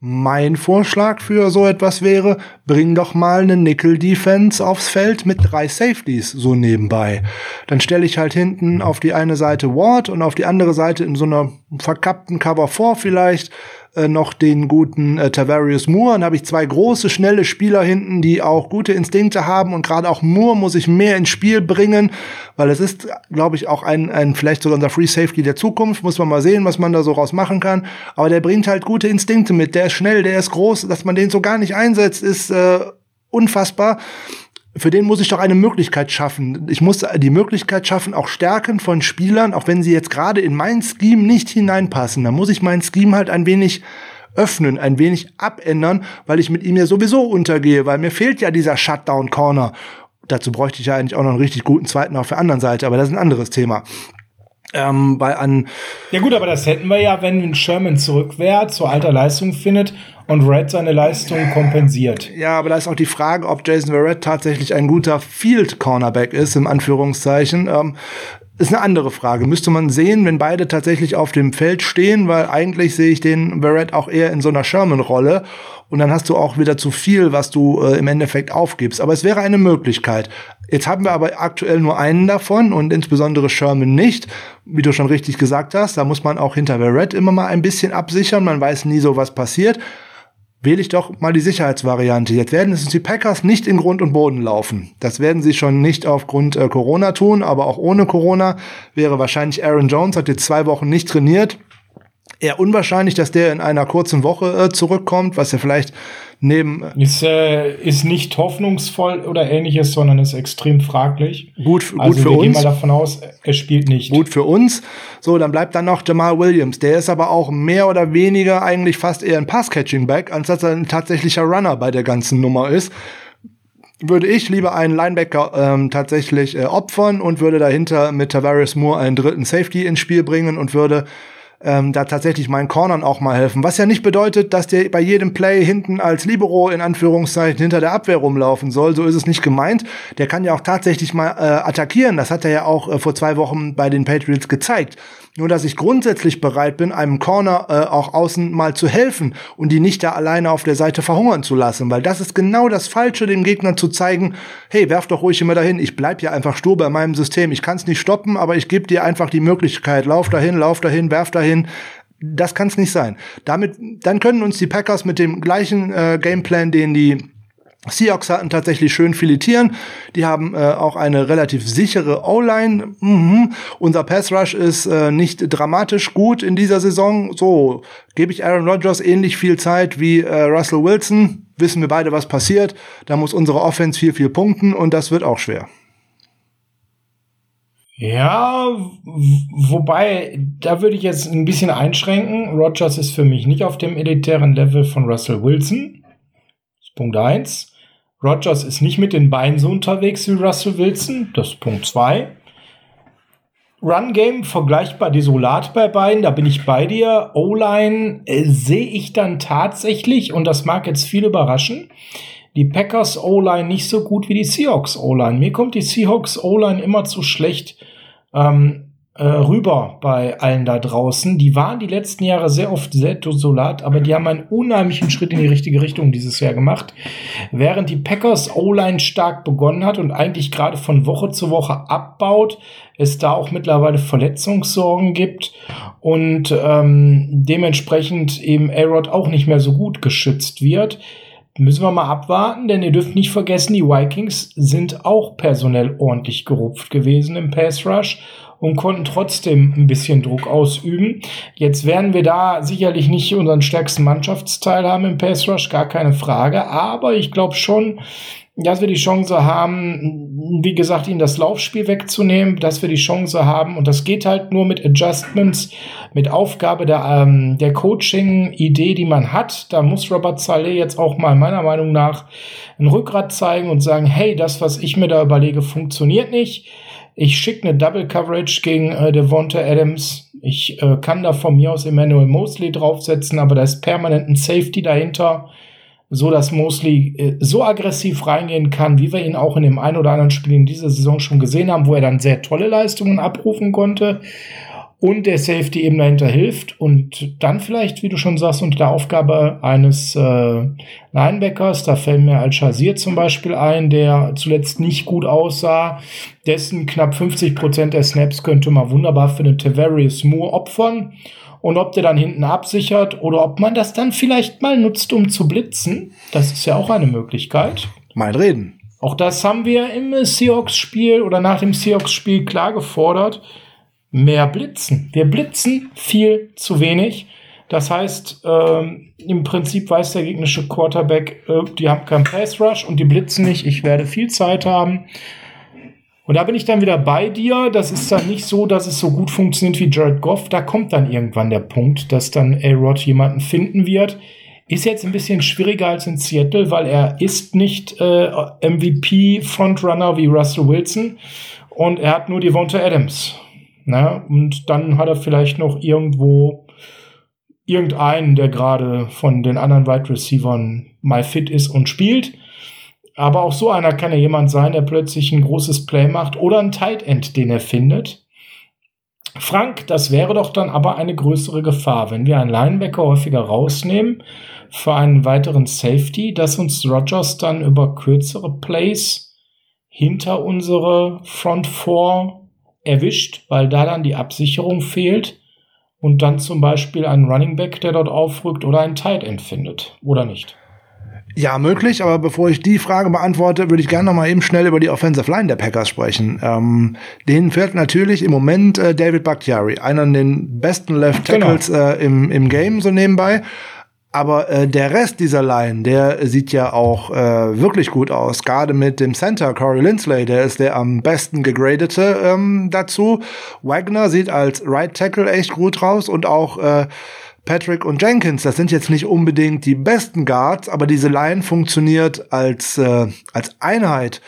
Mein Vorschlag für so etwas wäre, bring doch mal eine Nickel-Defense aufs Feld mit drei Safeties so nebenbei. Dann stelle ich halt hinten auf die eine Seite Ward und auf die andere Seite in so einer verkappten Cover 4 vielleicht äh, noch den guten äh, Tavarius Moore. Dann habe ich zwei große, schnelle Spieler hinten, die auch gute Instinkte haben. Und gerade auch Moore muss ich mehr ins Spiel bringen, weil es ist, glaube ich, auch ein, ein vielleicht sogar unser Free Safety der Zukunft. Muss man mal sehen, was man da so raus machen kann. Aber der bringt halt gute Instinkte mit. Der ist schnell, der ist groß. Dass man den so gar nicht einsetzt, ist äh, unfassbar für den muss ich doch eine Möglichkeit schaffen. Ich muss die Möglichkeit schaffen, auch Stärken von Spielern, auch wenn sie jetzt gerade in mein Scheme nicht hineinpassen. Da muss ich mein Scheme halt ein wenig öffnen, ein wenig abändern, weil ich mit ihm ja sowieso untergehe, weil mir fehlt ja dieser Shutdown Corner. Dazu bräuchte ich ja eigentlich auch noch einen richtig guten zweiten auf der anderen Seite, aber das ist ein anderes Thema. Ähm, bei an ja gut, aber das hätten wir ja, wenn Sherman zurück wäre, zur alter Leistung findet und Red seine Leistung kompensiert. Ja, aber da ist auch die Frage, ob Jason Verrett tatsächlich ein guter Field Cornerback ist, im Anführungszeichen. Ähm, ist eine andere Frage. Müsste man sehen, wenn beide tatsächlich auf dem Feld stehen, weil eigentlich sehe ich den Barrett auch eher in so einer Sherman-Rolle. Und dann hast du auch wieder zu viel, was du äh, im Endeffekt aufgibst. Aber es wäre eine Möglichkeit. Jetzt haben wir aber aktuell nur einen davon und insbesondere Sherman nicht. Wie du schon richtig gesagt hast, da muss man auch hinter Barrett immer mal ein bisschen absichern. Man weiß nie so, was passiert wähle ich doch mal die Sicherheitsvariante. Jetzt werden es die Packers nicht in Grund und Boden laufen. Das werden sie schon nicht aufgrund äh, Corona tun, aber auch ohne Corona wäre wahrscheinlich Aaron Jones, hat jetzt zwei Wochen nicht trainiert. Eher unwahrscheinlich, dass der in einer kurzen Woche äh, zurückkommt, was ja vielleicht neben. Ist, äh, ist nicht hoffnungsvoll oder ähnliches, sondern ist extrem fraglich. Gut, gut also für wir uns. Gehen mal davon aus, er spielt nicht. Gut für uns. So, dann bleibt dann noch Jamal Williams. Der ist aber auch mehr oder weniger eigentlich fast eher ein Pass-Catching-Back, als dass er ein tatsächlicher Runner bei der ganzen Nummer ist würde ich lieber einen Linebacker ähm, tatsächlich äh, opfern und würde dahinter mit Tavares Moore einen dritten Safety ins Spiel bringen und würde ähm, da tatsächlich meinen Cornern auch mal helfen. Was ja nicht bedeutet, dass der bei jedem Play hinten als Libero in Anführungszeichen hinter der Abwehr rumlaufen soll. So ist es nicht gemeint. Der kann ja auch tatsächlich mal äh, attackieren. Das hat er ja auch äh, vor zwei Wochen bei den Patriots gezeigt. Nur, dass ich grundsätzlich bereit bin, einem Corner äh, auch außen mal zu helfen und die nicht da alleine auf der Seite verhungern zu lassen, weil das ist genau das Falsche, dem Gegner zu zeigen, hey, werf doch ruhig immer dahin, ich bleib ja einfach stur bei meinem System, ich kann es nicht stoppen, aber ich gebe dir einfach die Möglichkeit, lauf dahin, lauf dahin, werf dahin, das kann es nicht sein. Damit, dann können uns die Packers mit dem gleichen äh, Gameplan, den die Seahawks hatten tatsächlich schön filetieren. Die haben äh, auch eine relativ sichere O-Line. Mhm. Unser Pass Rush ist äh, nicht dramatisch gut in dieser Saison. So gebe ich Aaron Rodgers ähnlich viel Zeit wie äh, Russell Wilson. Wissen wir beide, was passiert. Da muss unsere Offense viel, viel punkten und das wird auch schwer. Ja, wobei, da würde ich jetzt ein bisschen einschränken. Rodgers ist für mich nicht auf dem elitären Level von Russell Wilson. Punkt eins. Rogers ist nicht mit den Beinen so unterwegs wie Russell Wilson. Das ist Punkt zwei. Run Game vergleichbar desolat bei beiden, da bin ich bei dir. O-Line äh, sehe ich dann tatsächlich, und das mag jetzt viel überraschen, die Packers O-Line nicht so gut wie die Seahawks O-Line. Mir kommt die Seahawks O-Line immer zu schlecht. Ähm, äh, rüber bei allen da draußen. Die waren die letzten Jahre sehr oft sehr desolat, aber die haben einen unheimlichen Schritt in die richtige Richtung dieses Jahr gemacht. Während die Packers O-Line stark begonnen hat und eigentlich gerade von Woche zu Woche abbaut, es da auch mittlerweile Verletzungssorgen gibt und ähm, dementsprechend eben A-Rod auch nicht mehr so gut geschützt wird müssen wir mal abwarten, denn ihr dürft nicht vergessen, die Vikings sind auch personell ordentlich gerupft gewesen im Pass Rush und konnten trotzdem ein bisschen Druck ausüben. Jetzt werden wir da sicherlich nicht unseren stärksten Mannschaftsteil haben im Pass Rush, gar keine Frage. Aber ich glaube schon, dass wir die Chance haben, wie gesagt, ihnen das Laufspiel wegzunehmen, dass wir die Chance haben, und das geht halt nur mit Adjustments, mit Aufgabe der, ähm, der Coaching-Idee, die man hat. Da muss Robert Saleh jetzt auch mal meiner Meinung nach ein Rückgrat zeigen und sagen, hey, das, was ich mir da überlege, funktioniert nicht. Ich schicke eine Double Coverage gegen äh, Devonta Adams. Ich äh, kann da von mir aus Emmanuel Mosley draufsetzen, aber da ist permanent ein Safety dahinter, so dass Mosley äh, so aggressiv reingehen kann, wie wir ihn auch in dem einen oder anderen Spiel in dieser Saison schon gesehen haben, wo er dann sehr tolle Leistungen abrufen konnte und der Safety eben dahinter hilft und dann vielleicht, wie du schon sagst, unter der Aufgabe eines äh, Linebackers, da fällt mir Al-Shazir zum Beispiel ein, der zuletzt nicht gut aussah, dessen knapp 50 Prozent der Snaps könnte man wunderbar für den Tavarius Moore opfern Und ob der dann hinten absichert oder ob man das dann vielleicht mal nutzt, um zu blitzen, das ist ja auch eine Möglichkeit. Mal reden. Auch das haben wir im Seahawks-Spiel oder nach dem Seahawks-Spiel klar gefordert. Mehr blitzen. Wir blitzen viel zu wenig. Das heißt, ähm, im Prinzip weiß der gegnerische Quarterback, äh, die haben keinen Pass Rush und die blitzen nicht. Ich werde viel Zeit haben. Und da bin ich dann wieder bei dir. Das ist dann nicht so, dass es so gut funktioniert wie Jared Goff. Da kommt dann irgendwann der Punkt, dass dann A-Rod jemanden finden wird. Ist jetzt ein bisschen schwieriger als in Seattle, weil er ist nicht äh, MVP-Frontrunner wie Russell Wilson und er hat nur die Devonta Adams. Na? Und dann hat er vielleicht noch irgendwo irgendeinen, der gerade von den anderen Wide Receivern mal fit ist und spielt. Aber auch so einer kann ja jemand sein, der plötzlich ein großes Play macht oder ein Tight End, den er findet. Frank, das wäre doch dann aber eine größere Gefahr, wenn wir einen Linebacker häufiger rausnehmen für einen weiteren Safety, dass uns Rogers dann über kürzere Plays hinter unsere Front Four erwischt, weil da dann die Absicherung fehlt und dann zum Beispiel einen Running Back, der dort aufrückt oder einen Tight End findet, oder nicht? Ja, möglich, aber bevor ich die Frage beantworte, würde ich gerne noch mal eben schnell über die Offensive Line der Packers sprechen. Ähm, denen fehlt natürlich im Moment äh, David Bakhtiari, einer der besten Left genau. Tackles genau. äh, im, im Game, so nebenbei. Aber äh, der Rest dieser Line, der sieht ja auch äh, wirklich gut aus. Gerade mit dem Center Corey Lindsley, der ist der am besten gegradete ähm, dazu. Wagner sieht als Right Tackle echt gut raus und auch äh, Patrick und Jenkins, das sind jetzt nicht unbedingt die besten Guards, aber diese Line funktioniert als, äh, als Einheit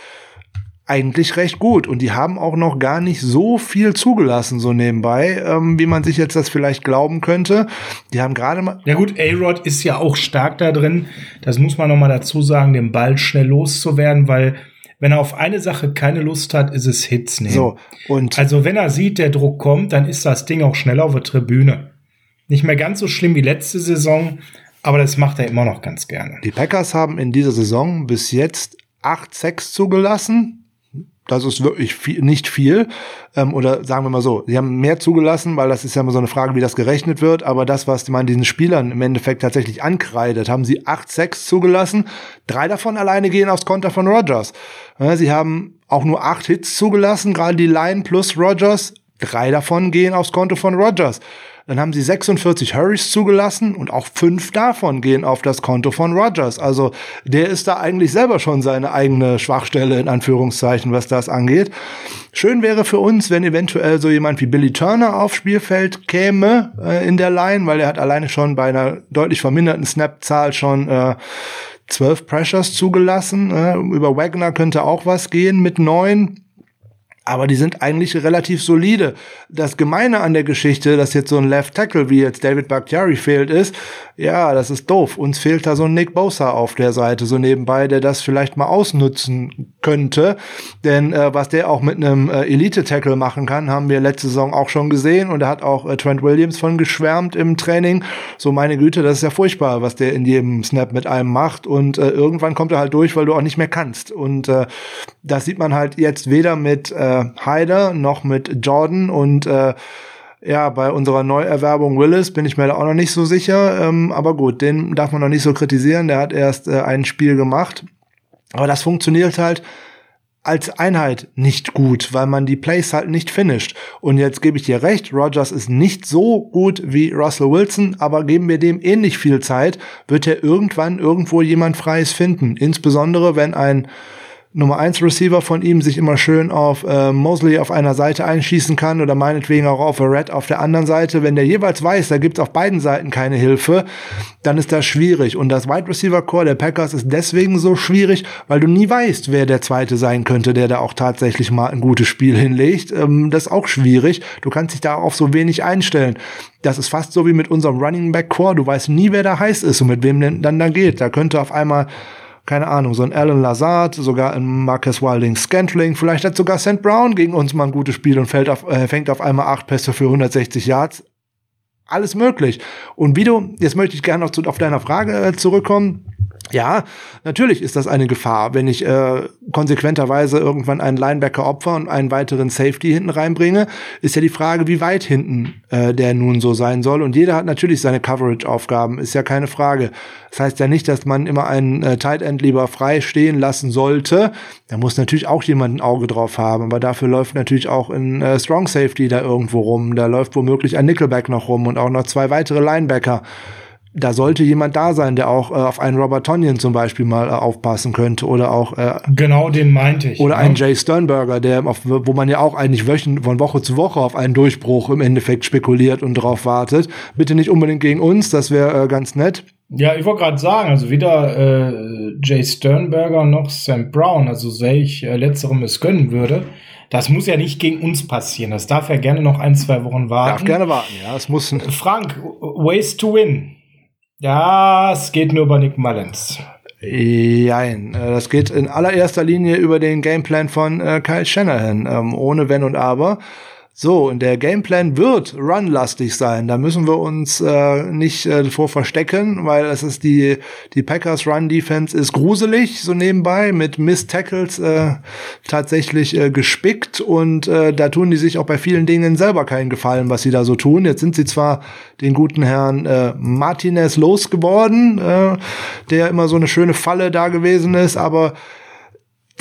eigentlich recht gut. Und die haben auch noch gar nicht so viel zugelassen, so nebenbei, ähm, wie man sich jetzt das vielleicht glauben könnte. Die haben gerade mal. Ja gut, A-Rod ist ja auch stark da drin. Das muss man noch mal dazu sagen, den Ball schnell loszuwerden, weil wenn er auf eine Sache keine Lust hat, ist es Hits nehmen. So, und also wenn er sieht, der Druck kommt, dann ist das Ding auch schnell auf der Tribüne. Nicht mehr ganz so schlimm wie letzte Saison, aber das macht er immer noch ganz gerne. Die Packers haben in dieser Saison bis jetzt 8-6 zugelassen. Das ist wirklich viel, nicht viel. Ähm, oder sagen wir mal so, sie haben mehr zugelassen, weil das ist ja immer so eine Frage, wie das gerechnet wird. Aber das, was man diesen Spielern im Endeffekt tatsächlich ankreidet, haben sie 8-6 zugelassen. Drei davon alleine gehen aufs Konter von Rogers. Ja, sie haben auch nur acht Hits zugelassen, gerade die Line plus Rogers. Drei davon gehen aufs Konto von Rogers. Dann haben sie 46 Hurries zugelassen und auch fünf davon gehen auf das Konto von Rogers. Also der ist da eigentlich selber schon seine eigene Schwachstelle in Anführungszeichen, was das angeht. Schön wäre für uns, wenn eventuell so jemand wie Billy Turner aufs Spielfeld käme äh, in der Line, weil er hat alleine schon bei einer deutlich verminderten Snap-Zahl schon äh, zwölf Pressures zugelassen. Äh, über Wagner könnte auch was gehen mit neun aber die sind eigentlich relativ solide. Das Gemeine an der Geschichte, dass jetzt so ein Left Tackle wie jetzt David Bakhtiari fehlt, ist, ja, das ist doof. Uns fehlt da so ein Nick Bosa auf der Seite, so nebenbei, der das vielleicht mal ausnutzen könnte. Denn äh, was der auch mit einem äh, Elite-Tackle machen kann, haben wir letzte Saison auch schon gesehen. Und da hat auch äh, Trent Williams von geschwärmt im Training. So, meine Güte, das ist ja furchtbar, was der in jedem Snap mit einem macht. Und äh, irgendwann kommt er halt durch, weil du auch nicht mehr kannst. Und äh, das sieht man halt jetzt weder mit äh, Hyder noch mit Jordan und äh, ja, bei unserer Neuerwerbung Willis bin ich mir da auch noch nicht so sicher. Ähm, aber gut, den darf man noch nicht so kritisieren. Der hat erst äh, ein Spiel gemacht. Aber das funktioniert halt als Einheit nicht gut, weil man die Plays halt nicht finisht. Und jetzt gebe ich dir recht, Rogers ist nicht so gut wie Russell Wilson, aber geben wir dem ähnlich viel Zeit, wird er irgendwann irgendwo jemand Freies finden. Insbesondere wenn ein Nummer 1 Receiver von ihm sich immer schön auf äh, Mosley auf einer Seite einschießen kann oder meinetwegen auch auf Red auf der anderen Seite. Wenn der jeweils weiß, da gibt's auf beiden Seiten keine Hilfe, dann ist das schwierig. Und das Wide Receiver Core der Packers ist deswegen so schwierig, weil du nie weißt, wer der Zweite sein könnte, der da auch tatsächlich mal ein gutes Spiel hinlegt. Ähm, das ist auch schwierig. Du kannst dich da auf so wenig einstellen. Das ist fast so wie mit unserem Running Back Core. Du weißt nie, wer da heiß ist und mit wem denn dann da geht. Da könnte auf einmal keine Ahnung, so ein Alan Lazard, sogar ein Marcus Wilding Scantling, vielleicht hat sogar St. Brown gegen uns mal ein gutes Spiel und fällt auf, äh, fängt auf einmal acht Pässe für 160 Yards. Alles möglich. Und du, jetzt möchte ich gerne noch zu, auf deiner Frage äh, zurückkommen. Ja, natürlich ist das eine Gefahr, wenn ich äh, konsequenterweise irgendwann einen Linebacker opfer und einen weiteren Safety hinten reinbringe, ist ja die Frage, wie weit hinten äh, der nun so sein soll. Und jeder hat natürlich seine Coverage-Aufgaben, ist ja keine Frage. Das heißt ja nicht, dass man immer einen äh, Tight End lieber frei stehen lassen sollte. Da muss natürlich auch jemand ein Auge drauf haben, aber dafür läuft natürlich auch ein äh, Strong Safety da irgendwo rum. Da läuft womöglich ein Nickelback noch rum und auch noch zwei weitere Linebacker da sollte jemand da sein, der auch äh, auf einen Robert Tonyan zum Beispiel mal äh, aufpassen könnte oder auch äh, genau den meinte ich oder ja. einen Jay Sternberger, der auf, wo man ja auch eigentlich wöchen, von Woche zu Woche auf einen Durchbruch im Endeffekt spekuliert und drauf wartet. Bitte nicht unbedingt gegen uns, das wäre äh, ganz nett. Ja, ich wollte gerade sagen, also weder äh, Jay Sternberger noch Sam Brown, also sehr ich äh, letzterem es gönnen würde. Das muss ja nicht gegen uns passieren. Das darf ja gerne noch ein, zwei Wochen warten. Darf gerne warten, ja. Es muss. Frank, Ways to Win. Ja, es geht nur über Nick Mullins. Nein, äh, das geht in allererster Linie über den Gameplan von äh, Kyle Shanahan, ähm, ohne Wenn und Aber. So, und der Gameplan wird runlastig sein. Da müssen wir uns äh, nicht äh, vor verstecken, weil es ist die, die Packers Run Defense ist gruselig, so nebenbei, mit Miss Tackles äh, tatsächlich äh, gespickt und äh, da tun die sich auch bei vielen Dingen selber keinen Gefallen, was sie da so tun. Jetzt sind sie zwar den guten Herrn äh, Martinez losgeworden, äh, der immer so eine schöne Falle da gewesen ist, aber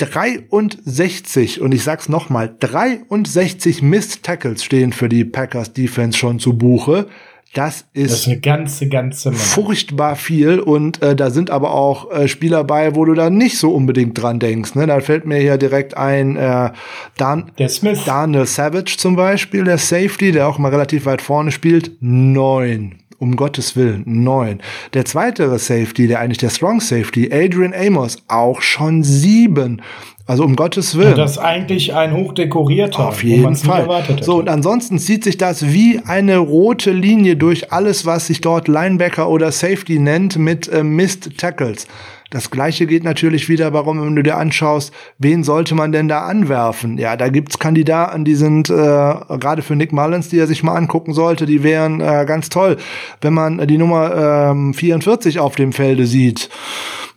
63, und ich sag's nochmal, 63 Missed Tackles stehen für die Packers Defense schon zu Buche. Das ist, das ist eine ganze, ganze Menge. furchtbar viel und äh, da sind aber auch äh, Spieler bei, wo du da nicht so unbedingt dran denkst. Ne? Da fällt mir hier direkt ein äh, Dan der Smith. Daniel Savage zum Beispiel, der Safety, der auch mal relativ weit vorne spielt. Neun um Gottes Willen, neun. Der zweite Safety, der eigentlich der Strong Safety, Adrian Amos, auch schon sieben. Also um Gottes Willen. Ja, das ist eigentlich ein hochdekorierter. Auf jeden Fall. So, und ansonsten zieht sich das wie eine rote Linie durch alles, was sich dort Linebacker oder Safety nennt, mit äh, Missed Tackles. Das gleiche geht natürlich wieder, warum, wenn du dir anschaust, wen sollte man denn da anwerfen? Ja, da gibt's Kandidaten, die sind äh, gerade für Nick Mullins, die er sich mal angucken sollte, die wären äh, ganz toll. Wenn man die Nummer ähm, 44 auf dem Felde sieht,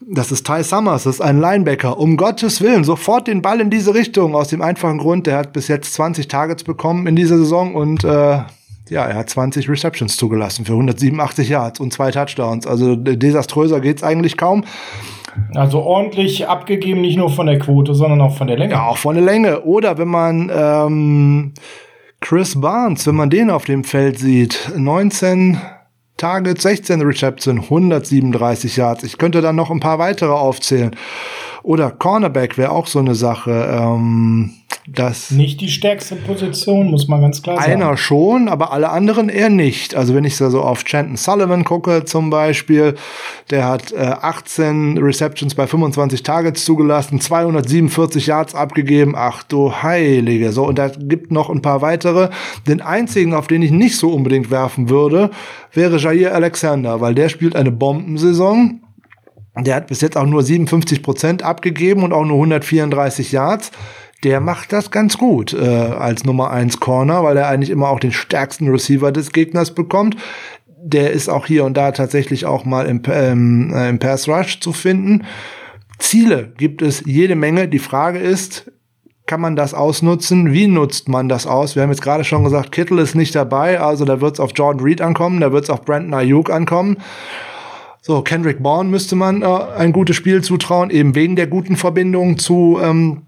das ist Ty Summers, das ist ein Linebacker. Um Gottes Willen, sofort den Ball in diese Richtung. Aus dem einfachen Grund, der hat bis jetzt 20 Targets bekommen in dieser Saison und äh, ja, er hat 20 Receptions zugelassen für 187 Yards und zwei Touchdowns. Also desaströser geht's eigentlich kaum. Also ordentlich abgegeben, nicht nur von der Quote, sondern auch von der Länge. Ja, auch von der Länge. Oder wenn man ähm, Chris Barnes, wenn man den auf dem Feld sieht, 19 Targets, 16 Reception, 137 Yards. Ich könnte dann noch ein paar weitere aufzählen. Oder Cornerback wäre auch so eine Sache. Ähm, das nicht die stärkste Position, muss man ganz klar sagen. Einer schon, aber alle anderen eher nicht. Also wenn ich so auf Chanton Sullivan gucke zum Beispiel, der hat äh, 18 Receptions bei 25 Targets zugelassen, 247 Yards abgegeben. Ach du Heilige. So, und da gibt noch ein paar weitere. Den einzigen, auf den ich nicht so unbedingt werfen würde, wäre Jair Alexander, weil der spielt eine Bombensaison. Der hat bis jetzt auch nur 57 Prozent abgegeben und auch nur 134 Yards der macht das ganz gut äh, als Nummer 1 Corner, weil er eigentlich immer auch den stärksten Receiver des Gegners bekommt. Der ist auch hier und da tatsächlich auch mal im, ähm, äh, im Pass Rush zu finden. Ziele gibt es jede Menge. Die Frage ist, kann man das ausnutzen? Wie nutzt man das aus? Wir haben jetzt gerade schon gesagt, Kittel ist nicht dabei, also da wird es auf Jordan Reed ankommen, da wird es auf Brandon Ayuk ankommen. So, Kendrick Bourne müsste man äh, ein gutes Spiel zutrauen, eben wegen der guten Verbindung zu ähm,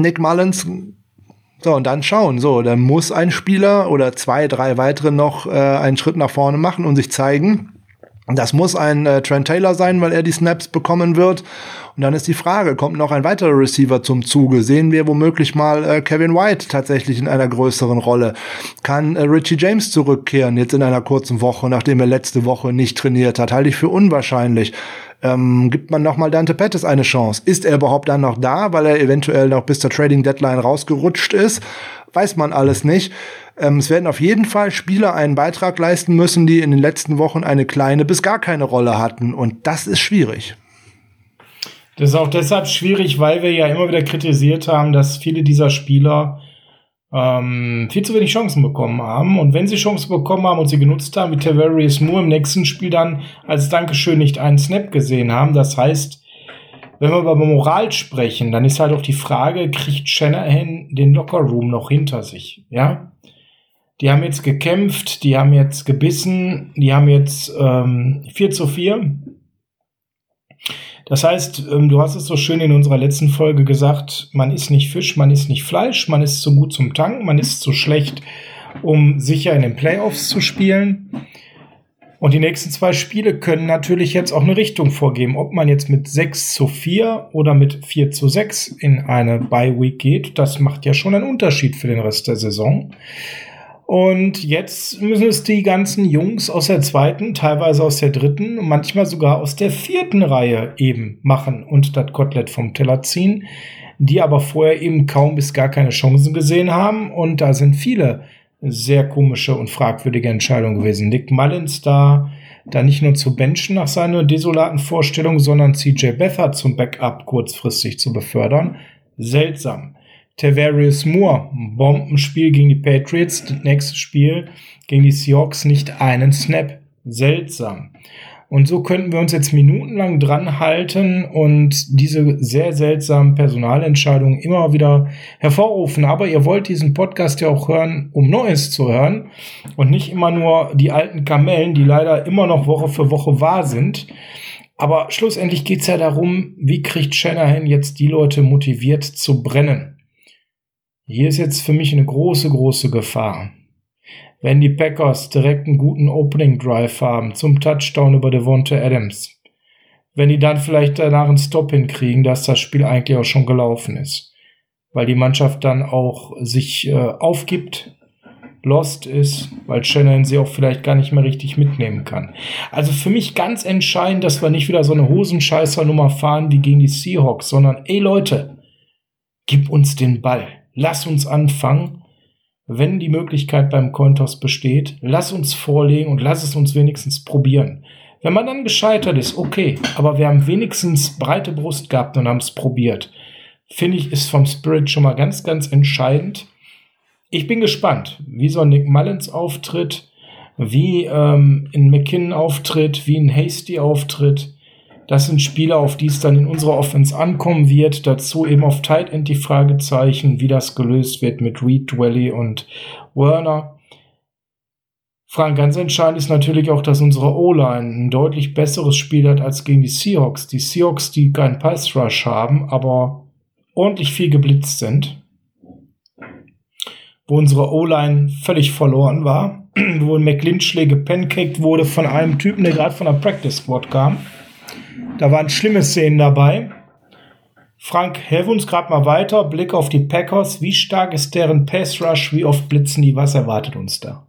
Nick Mullins. So, und dann schauen. So, dann muss ein Spieler oder zwei, drei weitere noch äh, einen Schritt nach vorne machen und sich zeigen. Das muss ein äh, Trent Taylor sein, weil er die Snaps bekommen wird. Und dann ist die Frage, kommt noch ein weiterer Receiver zum Zuge? Sehen wir womöglich mal äh, Kevin White tatsächlich in einer größeren Rolle? Kann äh, Richie James zurückkehren jetzt in einer kurzen Woche, nachdem er letzte Woche nicht trainiert hat? Halte ich für unwahrscheinlich. Ähm, gibt man nochmal Dante Pettis eine Chance? Ist er überhaupt dann noch da, weil er eventuell noch bis zur Trading Deadline rausgerutscht ist? Weiß man alles nicht. Ähm, es werden auf jeden Fall Spieler einen Beitrag leisten müssen, die in den letzten Wochen eine kleine bis gar keine Rolle hatten. Und das ist schwierig. Das ist auch deshalb schwierig, weil wir ja immer wieder kritisiert haben, dass viele dieser Spieler ähm, viel zu wenig Chancen bekommen haben. Und wenn sie Chancen bekommen haben und sie genutzt haben, wie Tavarius Moore im nächsten Spiel dann als Dankeschön nicht einen Snap gesehen haben. Das heißt, wenn wir über Moral sprechen, dann ist halt auch die Frage, kriegt Shanahan den Lockerroom noch hinter sich? Ja, die haben jetzt gekämpft, die haben jetzt gebissen, die haben jetzt ähm, 4 zu 4 das heißt, ähm, du hast es so schön in unserer letzten Folge gesagt, man ist nicht Fisch, man ist nicht Fleisch, man ist zu gut zum Tanken, man ist zu schlecht, um sicher in den Playoffs zu spielen. Und die nächsten zwei Spiele können natürlich jetzt auch eine Richtung vorgeben, ob man jetzt mit 6 zu 4 oder mit 4 zu 6 in eine Bye Week geht. Das macht ja schon einen Unterschied für den Rest der Saison. Und jetzt müssen es die ganzen Jungs aus der zweiten, teilweise aus der dritten, manchmal sogar aus der vierten Reihe eben machen und das Kotelett vom Teller ziehen, die aber vorher eben kaum bis gar keine Chancen gesehen haben. Und da sind viele sehr komische und fragwürdige Entscheidungen gewesen. Nick Mullins da, da nicht nur zu benchen nach seiner desolaten Vorstellung, sondern CJ Beathard zum Backup kurzfristig zu befördern. Seltsam. Tavarius Moore, Bombenspiel gegen die Patriots, das nächste Spiel gegen die Seahawks nicht einen Snap. Seltsam. Und so könnten wir uns jetzt minutenlang dran halten und diese sehr seltsamen Personalentscheidungen immer wieder hervorrufen. Aber ihr wollt diesen Podcast ja auch hören, um Neues zu hören und nicht immer nur die alten Kamellen, die leider immer noch Woche für Woche wahr sind. Aber schlussendlich geht's ja darum, wie kriegt Shanahan jetzt die Leute motiviert zu brennen. Hier ist jetzt für mich eine große, große Gefahr. Wenn die Packers direkt einen guten Opening Drive haben zum Touchdown über Devonta Adams, wenn die dann vielleicht danach einen Stop hinkriegen, dass das Spiel eigentlich auch schon gelaufen ist, weil die Mannschaft dann auch sich äh, aufgibt, lost ist, weil Shannon sie auch vielleicht gar nicht mehr richtig mitnehmen kann. Also für mich ganz entscheidend, dass wir nicht wieder so eine Hosenscheißer-Nummer fahren wie gegen die Seahawks, sondern ey Leute, gib uns den Ball lass uns anfangen, wenn die Möglichkeit beim Cointos besteht, lass uns vorlegen und lass es uns wenigstens probieren. Wenn man dann gescheitert ist, okay, aber wir haben wenigstens breite Brust gehabt und haben es probiert. Finde ich, ist vom Spirit schon mal ganz, ganz entscheidend. Ich bin gespannt, wie so ein Nick Mullins auftritt, wie ähm, ein McKinnon auftritt, wie ein Hasty auftritt. Das sind Spieler, auf die es dann in unserer Offense ankommen wird. Dazu eben auf Tight End die Fragezeichen, wie das gelöst wird mit Reed, Dwelly und Werner. Frank, ganz entscheidend ist natürlich auch, dass unsere O-Line ein deutlich besseres Spiel hat als gegen die Seahawks. Die Seahawks, die keinen Pass Rush haben, aber ordentlich viel geblitzt sind. Wo unsere O-Line völlig verloren war. wo ein McLinch gepancaked wurde von einem Typen, der gerade von der Practice Squad kam. Da waren schlimme Szenen dabei. Frank, helf uns gerade mal weiter. Blick auf die Packers. Wie stark ist deren Pass Rush? Wie oft blitzen die? Was erwartet uns da?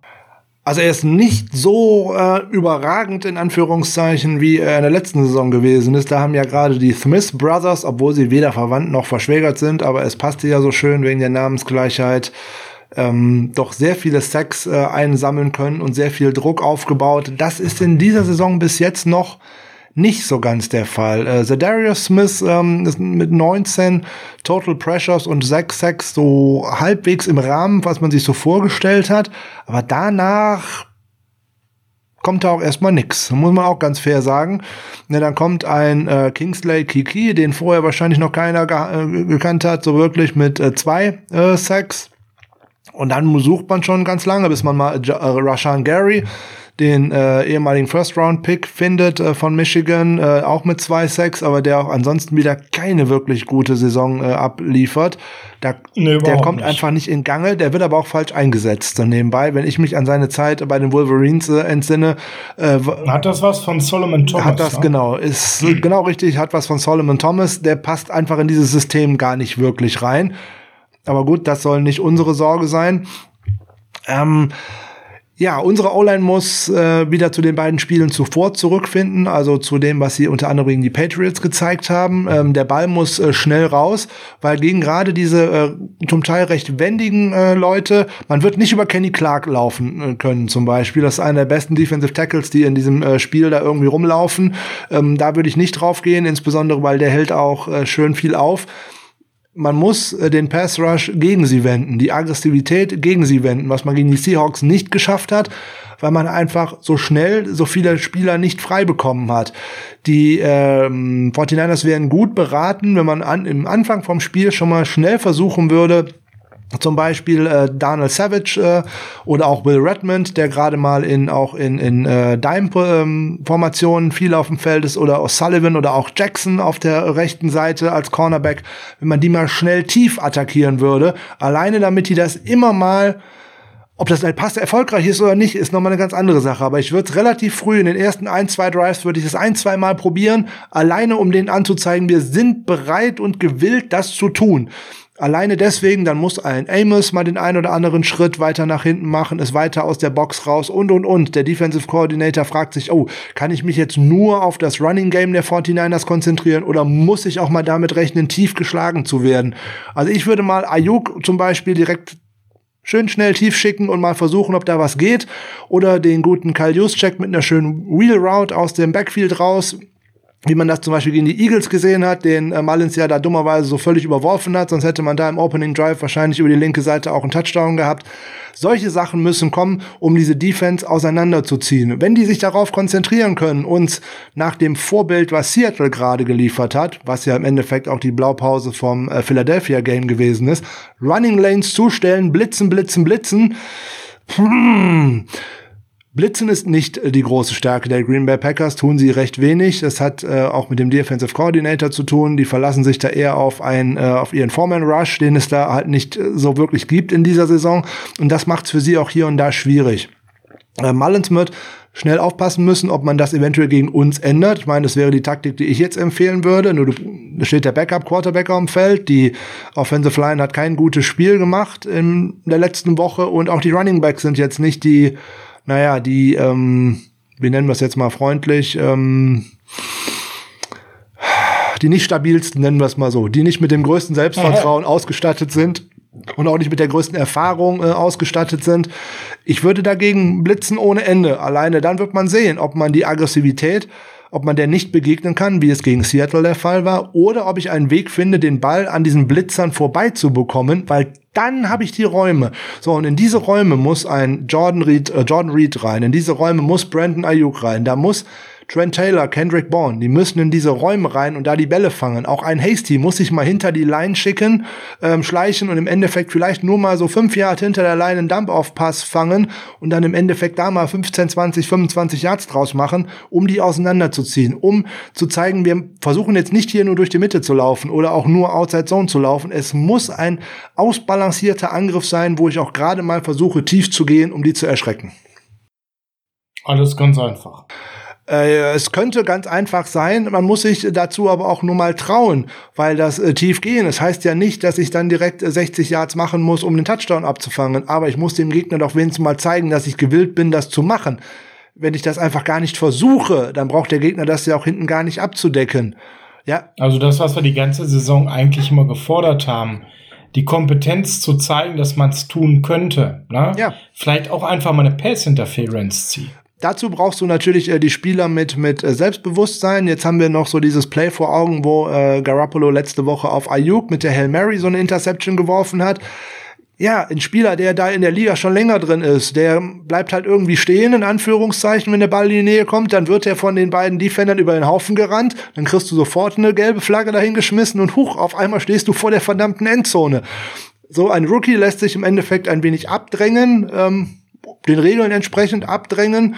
Also er ist nicht so äh, überragend in Anführungszeichen, wie er in der letzten Saison gewesen ist. Da haben ja gerade die Smith Brothers, obwohl sie weder verwandt noch verschwägert sind, aber es passte ja so schön wegen der Namensgleichheit, ähm, doch sehr viele Sacks äh, einsammeln können und sehr viel Druck aufgebaut. Das ist in dieser Saison bis jetzt noch nicht so ganz der Fall. Äh, Darius Smith ähm, ist mit 19 Total Pressures und 6 Sacks so halbwegs im Rahmen, was man sich so vorgestellt hat. Aber danach kommt da auch erstmal nix. Muss man auch ganz fair sagen. Ja, dann kommt ein äh, Kingsley Kiki, den vorher wahrscheinlich noch keiner ge äh, gekannt hat, so wirklich mit äh, zwei äh, Sacks. Und dann sucht man schon ganz lange, bis man mal äh, Rashan Gary den äh, ehemaligen First-Round-Pick findet äh, von Michigan, äh, auch mit zwei Sacks, aber der auch ansonsten wieder keine wirklich gute Saison äh, abliefert. Da, nee, der kommt nicht. einfach nicht in Gange, der wird aber auch falsch eingesetzt. So nebenbei, wenn ich mich an seine Zeit bei den Wolverines äh, entsinne. Äh, hat das was von Solomon Thomas? Hat das, ne? genau. Ist hm. genau richtig, hat was von Solomon Thomas. Der passt einfach in dieses System gar nicht wirklich rein. Aber gut, das soll nicht unsere Sorge sein. Ähm, ja, unsere O-Line muss äh, wieder zu den beiden Spielen zuvor zurückfinden, also zu dem, was sie unter anderem gegen die Patriots gezeigt haben. Ähm, der Ball muss äh, schnell raus, weil gegen gerade diese äh, zum Teil recht wendigen äh, Leute, man wird nicht über Kenny Clark laufen äh, können zum Beispiel. Das ist einer der besten Defensive Tackles, die in diesem äh, Spiel da irgendwie rumlaufen. Ähm, da würde ich nicht drauf gehen, insbesondere weil der hält auch äh, schön viel auf man muss äh, den Pass Rush gegen sie wenden, die Aggressivität gegen sie wenden, was man gegen die Seahawks nicht geschafft hat, weil man einfach so schnell so viele Spieler nicht frei bekommen hat. Die ähm, 49ers wären gut beraten, wenn man an, im Anfang vom Spiel schon mal schnell versuchen würde, zum Beispiel äh, Daniel Savage äh, oder auch Will Redmond, der gerade mal in auch in, in äh, Dime-Formationen viel auf dem Feld ist, oder O'Sullivan oder auch Jackson auf der rechten Seite als Cornerback, wenn man die mal schnell tief attackieren würde, alleine damit die das immer mal ob das ein Pass erfolgreich ist oder nicht, ist nochmal eine ganz andere Sache. Aber ich würde es relativ früh in den ersten ein, zwei Drives würde ich es ein, zwei Mal probieren, alleine um denen anzuzeigen, wir sind bereit und gewillt, das zu tun. Alleine deswegen, dann muss ein Amos mal den einen oder anderen Schritt weiter nach hinten machen, ist weiter aus der Box raus und und und. Der Defensive Coordinator fragt sich, oh, kann ich mich jetzt nur auf das Running Game der 49ers konzentrieren oder muss ich auch mal damit rechnen, tief geschlagen zu werden? Also ich würde mal Ayuk zum Beispiel direkt schön schnell tief schicken und mal versuchen, ob da was geht. Oder den guten Kyle Juszczyk mit einer schönen Wheel Route aus dem Backfield raus wie man das zum Beispiel gegen die Eagles gesehen hat, den äh, Mullins ja da dummerweise so völlig überworfen hat, sonst hätte man da im Opening Drive wahrscheinlich über die linke Seite auch einen Touchdown gehabt. Solche Sachen müssen kommen, um diese Defense auseinanderzuziehen. Wenn die sich darauf konzentrieren können, uns nach dem Vorbild, was Seattle gerade geliefert hat, was ja im Endeffekt auch die Blaupause vom äh, Philadelphia Game gewesen ist, Running Lanes zustellen, blitzen, blitzen, blitzen. Hm Blitzen ist nicht äh, die große Stärke der Green Bay Packers, tun sie recht wenig. Das hat äh, auch mit dem Defensive Coordinator zu tun. Die verlassen sich da eher auf ein, äh, auf ihren Foreman Rush, den es da halt nicht äh, so wirklich gibt in dieser Saison. Und das macht es für sie auch hier und da schwierig. Äh, Mullins wird schnell aufpassen müssen, ob man das eventuell gegen uns ändert. Ich meine, das wäre die Taktik, die ich jetzt empfehlen würde. Nur da steht der Backup Quarterback am Feld. Die Offensive Line hat kein gutes Spiel gemacht in der letzten Woche und auch die Running Backs sind jetzt nicht die naja, die, ähm, wie nennen wir es jetzt mal freundlich, ähm, die nicht stabilsten, nennen wir es mal so, die nicht mit dem größten Selbstvertrauen ausgestattet sind und auch nicht mit der größten Erfahrung äh, ausgestattet sind. Ich würde dagegen blitzen ohne Ende. Alleine dann wird man sehen, ob man die Aggressivität ob man der nicht begegnen kann, wie es gegen Seattle der Fall war, oder ob ich einen Weg finde, den Ball an diesen Blitzern vorbeizubekommen, weil dann habe ich die Räume. So, und in diese Räume muss ein Jordan Reed, äh, Jordan Reed rein, in diese Räume muss Brandon Ayuk rein, da muss Trent Taylor, Kendrick Bourne, die müssen in diese Räume rein und da die Bälle fangen. Auch ein Hasty muss sich mal hinter die Line schicken, ähm, schleichen und im Endeffekt vielleicht nur mal so fünf Yards hinter der Line einen Dump-Off-Pass fangen und dann im Endeffekt da mal 15, 20, 25 Yards draus machen, um die auseinanderzuziehen, um zu zeigen, wir versuchen jetzt nicht hier nur durch die Mitte zu laufen oder auch nur Outside Zone zu laufen. Es muss ein ausbalancierter Angriff sein, wo ich auch gerade mal versuche, tief zu gehen, um die zu erschrecken. Alles ganz einfach. Äh, es könnte ganz einfach sein, man muss sich dazu aber auch nur mal trauen, weil das äh, tief gehen. Es das heißt ja nicht, dass ich dann direkt 60 äh, Yards machen muss, um den Touchdown abzufangen, aber ich muss dem Gegner doch wenigstens mal zeigen, dass ich gewillt bin, das zu machen. Wenn ich das einfach gar nicht versuche, dann braucht der Gegner das ja auch hinten gar nicht abzudecken. Ja. Also das, was wir die ganze Saison eigentlich immer gefordert haben, die Kompetenz zu zeigen, dass man es tun könnte. Ne? Ja. Vielleicht auch einfach mal eine Pass-Interference ziehen. Dazu brauchst du natürlich äh, die Spieler mit, mit äh, Selbstbewusstsein. Jetzt haben wir noch so dieses Play vor Augen, wo äh, Garoppolo letzte Woche auf Ayuk mit der Hail Mary so eine Interception geworfen hat. Ja, ein Spieler, der da in der Liga schon länger drin ist, der bleibt halt irgendwie stehen, in Anführungszeichen, wenn der Ball in die Nähe kommt, dann wird er von den beiden Defendern über den Haufen gerannt, dann kriegst du sofort eine gelbe Flagge dahingeschmissen und huch, auf einmal stehst du vor der verdammten Endzone. So ein Rookie lässt sich im Endeffekt ein wenig abdrängen, ähm, den Regeln entsprechend abdrängen.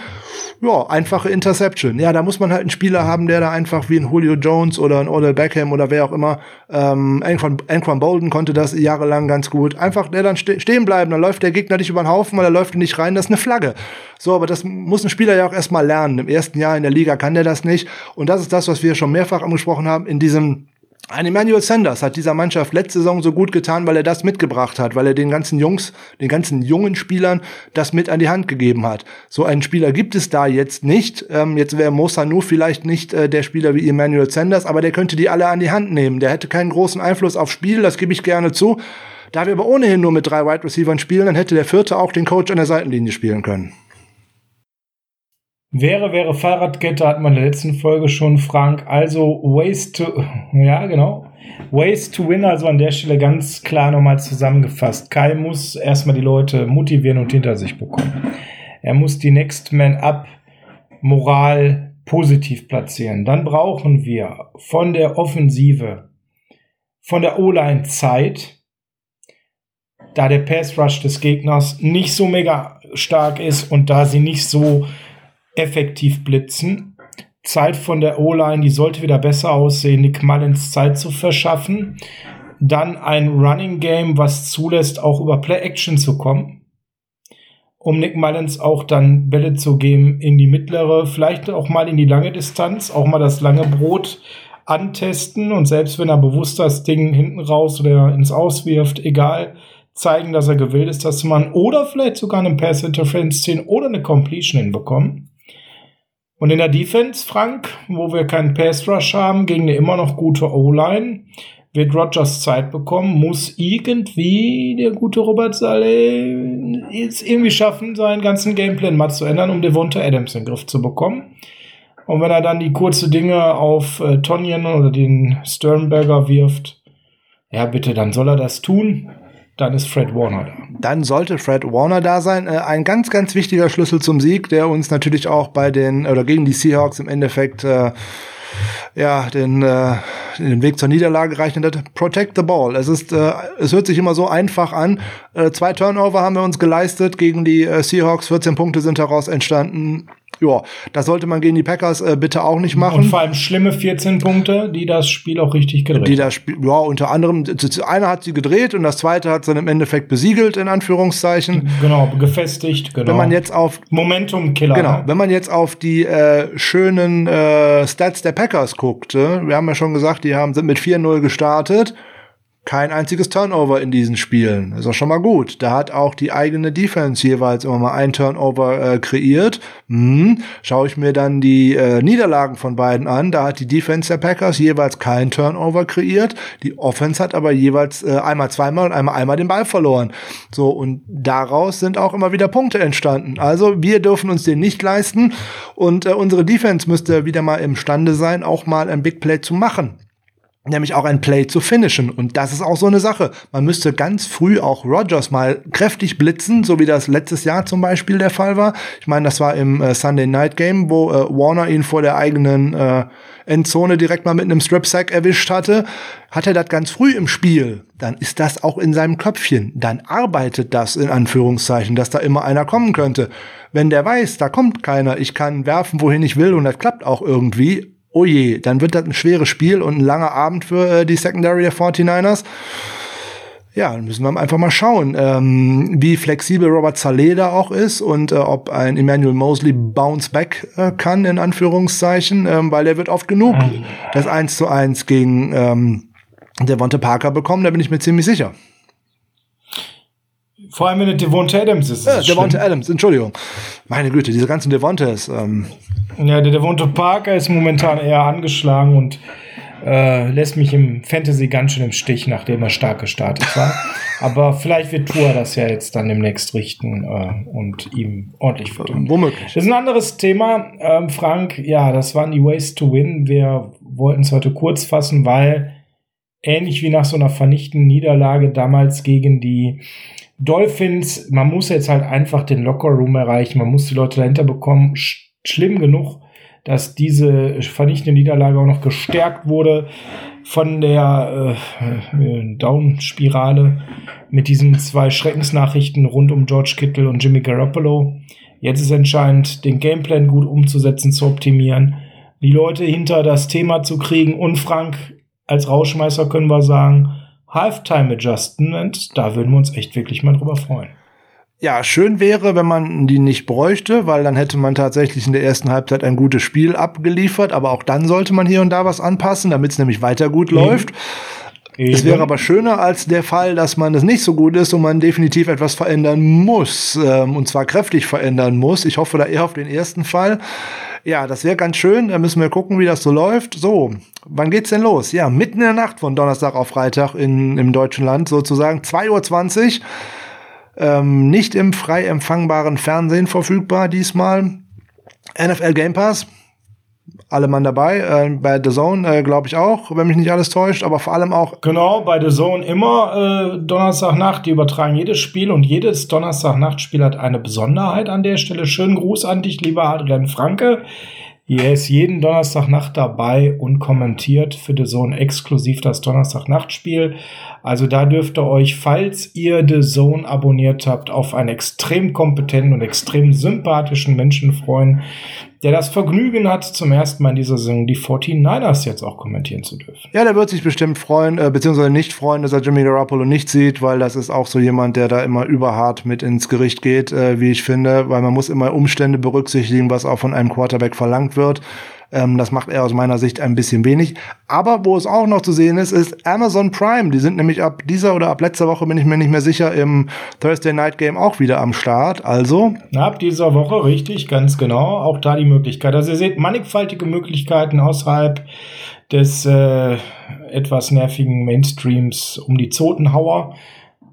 Ja, einfache Interception. Ja, da muss man halt einen Spieler haben, der da einfach wie ein Julio Jones oder ein Odell Beckham oder wer auch immer, ähm, Anquan, Anquan Bolden konnte das jahrelang ganz gut. Einfach der dann ste stehen bleiben, dann läuft der Gegner nicht über den Haufen, weil er läuft nicht rein, das ist eine Flagge. So, aber das muss ein Spieler ja auch erstmal lernen. Im ersten Jahr in der Liga kann der das nicht. Und das ist das, was wir schon mehrfach angesprochen haben, in diesem ein Emmanuel Sanders hat dieser Mannschaft letzte Saison so gut getan, weil er das mitgebracht hat, weil er den ganzen Jungs, den ganzen jungen Spielern das mit an die Hand gegeben hat. So einen Spieler gibt es da jetzt nicht. Ähm, jetzt wäre Mo Sanu vielleicht nicht äh, der Spieler wie Emmanuel Sanders, aber der könnte die alle an die Hand nehmen. Der hätte keinen großen Einfluss aufs Spiel, das gebe ich gerne zu. Da wir aber ohnehin nur mit drei Wide Receivers spielen, dann hätte der vierte auch den Coach an der Seitenlinie spielen können. Wäre, wäre Fahrradkette, hatten wir in der letzten Folge schon, Frank. Also, ways to, ja, genau. Ways to win, also an der Stelle ganz klar nochmal zusammengefasst. Kai muss erstmal die Leute motivieren und hinter sich bekommen. Er muss die Next Man Up Moral positiv platzieren. Dann brauchen wir von der Offensive, von der O-Line Zeit, da der Pass Rush des Gegners nicht so mega stark ist und da sie nicht so effektiv blitzen. Zeit von der O-Line, die sollte wieder besser aussehen, Nick Mullins Zeit zu verschaffen. Dann ein Running Game, was zulässt, auch über Play Action zu kommen. Um Nick Mullins auch dann Bälle zu geben in die mittlere, vielleicht auch mal in die lange Distanz, auch mal das lange Brot antesten und selbst wenn er bewusst das Ding hinten raus oder ins Auswirft, egal, zeigen, dass er gewillt ist, das zu machen oder vielleicht sogar einen Pass Interference ziehen oder eine Completion hinbekommen. Und in der Defense, Frank, wo wir keinen Pass Rush haben, gegen eine immer noch gute O-Line, wird Rogers Zeit bekommen, muss irgendwie der gute Robert Saleh jetzt irgendwie schaffen, seinen ganzen Gameplan mal zu ändern, um Devonta Adams in den Griff zu bekommen. Und wenn er dann die kurze Dinge auf äh, Tonyan oder den Sternberger wirft, ja bitte, dann soll er das tun dann ist Fred Warner da. Dann sollte Fred Warner da sein. Äh, ein ganz, ganz wichtiger Schlüssel zum Sieg, der uns natürlich auch bei den oder gegen die Seahawks im Endeffekt äh, ja den, äh, den Weg zur Niederlage reichen hat. Protect the ball. Es ist, äh, es hört sich immer so einfach an. Äh, zwei Turnover haben wir uns geleistet gegen die äh, Seahawks. 14 Punkte sind daraus entstanden ja, das sollte man gegen die Packers äh, bitte auch nicht machen. Und vor allem schlimme 14 Punkte, die das Spiel auch richtig gedreht Die das Spiel, ja, unter anderem, einer hat sie gedreht und das zweite hat sie dann im Endeffekt besiegelt, in Anführungszeichen. Genau, gefestigt, genau. Wenn man jetzt auf. Momentum-Killer. Genau, ne? wenn man jetzt auf die äh, schönen äh, Stats der Packers guckt, äh, wir haben ja schon gesagt, die haben, sind mit 4-0 gestartet kein einziges Turnover in diesen Spielen. Ist auch schon mal gut. Da hat auch die eigene Defense jeweils immer mal ein Turnover äh, kreiert. Hm. Schaue ich mir dann die äh, Niederlagen von beiden an, da hat die Defense der Packers jeweils kein Turnover kreiert. Die Offense hat aber jeweils äh, einmal zweimal und einmal einmal den Ball verloren. So, und daraus sind auch immer wieder Punkte entstanden. Also wir dürfen uns den nicht leisten und äh, unsere Defense müsste wieder mal imstande sein, auch mal ein Big Play zu machen nämlich auch ein Play zu finishen. Und das ist auch so eine Sache. Man müsste ganz früh auch Rogers mal kräftig blitzen, so wie das letztes Jahr zum Beispiel der Fall war. Ich meine, das war im äh, Sunday Night Game, wo äh, Warner ihn vor der eigenen äh, Endzone direkt mal mit einem Strip Sack erwischt hatte. Hat er das ganz früh im Spiel, dann ist das auch in seinem Köpfchen. Dann arbeitet das in Anführungszeichen, dass da immer einer kommen könnte. Wenn der weiß, da kommt keiner, ich kann werfen, wohin ich will und das klappt auch irgendwie, oh je, dann wird das ein schweres Spiel und ein langer Abend für äh, die Secondary der 49ers. Ja, dann müssen wir einfach mal schauen, ähm, wie flexibel Robert Saleh da auch ist und äh, ob ein Emmanuel Mosley bounce back äh, kann, in Anführungszeichen, ähm, weil er wird oft genug mhm. das 1 zu 1 gegen ähm, Devonte Parker bekommen, da bin ich mir ziemlich sicher. Vor allem, wenn es Devonta Adams ist. Ja, Devonta Adams, Entschuldigung. Meine Güte, diese ganzen Devontas. Ähm. Ja, der Devonta Parker ist momentan eher angeschlagen und äh, lässt mich im Fantasy ganz schön im Stich, nachdem er stark gestartet war. Aber vielleicht wird Tour das ja jetzt dann demnächst richten äh, und ihm ordentlich füttern. Womöglich. Das ist ein anderes Thema. Ähm, Frank, ja, das waren die Ways to Win. Wir wollten es heute kurz fassen, weil ähnlich wie nach so einer vernichtenden Niederlage damals gegen die Dolphins, man muss jetzt halt einfach den Lockerroom erreichen, man muss die Leute dahinter bekommen. Sch schlimm genug, dass diese vernichtende Niederlage auch noch gestärkt wurde von der äh, Down-Spirale mit diesen zwei Schreckensnachrichten rund um George Kittle und Jimmy Garoppolo. Jetzt ist entscheidend, den Gameplan gut umzusetzen, zu optimieren, die Leute hinter das Thema zu kriegen. Und Frank, als Rauschmeister können wir sagen, Halftime Adjustment, da würden wir uns echt wirklich mal drüber freuen. Ja, schön wäre, wenn man die nicht bräuchte, weil dann hätte man tatsächlich in der ersten Halbzeit ein gutes Spiel abgeliefert, aber auch dann sollte man hier und da was anpassen, damit es nämlich weiter gut Eben. läuft. Eben. Es wäre aber schöner als der Fall, dass man es nicht so gut ist und man definitiv etwas verändern muss. Ähm, und zwar kräftig verändern muss. Ich hoffe da eher auf den ersten Fall. Ja, das wäre ganz schön. Da müssen wir gucken, wie das so läuft. So, wann geht's denn los? Ja, mitten in der Nacht von Donnerstag auf Freitag in, im deutschen Land sozusagen. 2.20 Uhr. Ähm, nicht im frei empfangbaren Fernsehen verfügbar diesmal. NFL Game Pass. Alle Mann dabei. Äh, bei The Zone äh, glaube ich auch, wenn mich nicht alles täuscht, aber vor allem auch. Genau, bei The Zone immer äh, Donnerstagnacht. Die übertragen jedes Spiel und jedes Donnerstagnachtspiel hat eine Besonderheit an der Stelle. Schönen Gruß an dich, lieber Adrian Franke. Er ist jeden Donnerstagnacht dabei und kommentiert für The Zone exklusiv das Donnerstagnachtspiel. Also da dürft ihr euch, falls ihr The Zone abonniert habt, auf einen extrem kompetenten und extrem sympathischen Menschen freuen, der das Vergnügen hat, zum ersten Mal in dieser Saison die 49ers jetzt auch kommentieren zu dürfen. Ja, der wird sich bestimmt freuen, äh, beziehungsweise nicht freuen, dass er Jimmy Garoppolo nicht sieht, weil das ist auch so jemand, der da immer überhart mit ins Gericht geht, äh, wie ich finde, weil man muss immer Umstände berücksichtigen, was auch von einem Quarterback verlangt wird. Ähm, das macht er aus meiner Sicht ein bisschen wenig. Aber wo es auch noch zu sehen ist, ist Amazon Prime. Die sind nämlich ab dieser oder ab letzter Woche, bin ich mir nicht mehr sicher, im Thursday Night Game auch wieder am Start. Also. Ab dieser Woche, richtig, ganz genau. Auch da die Möglichkeit. Also ihr seht mannigfaltige Möglichkeiten außerhalb des äh, etwas nervigen Mainstreams um die Zotenhauer.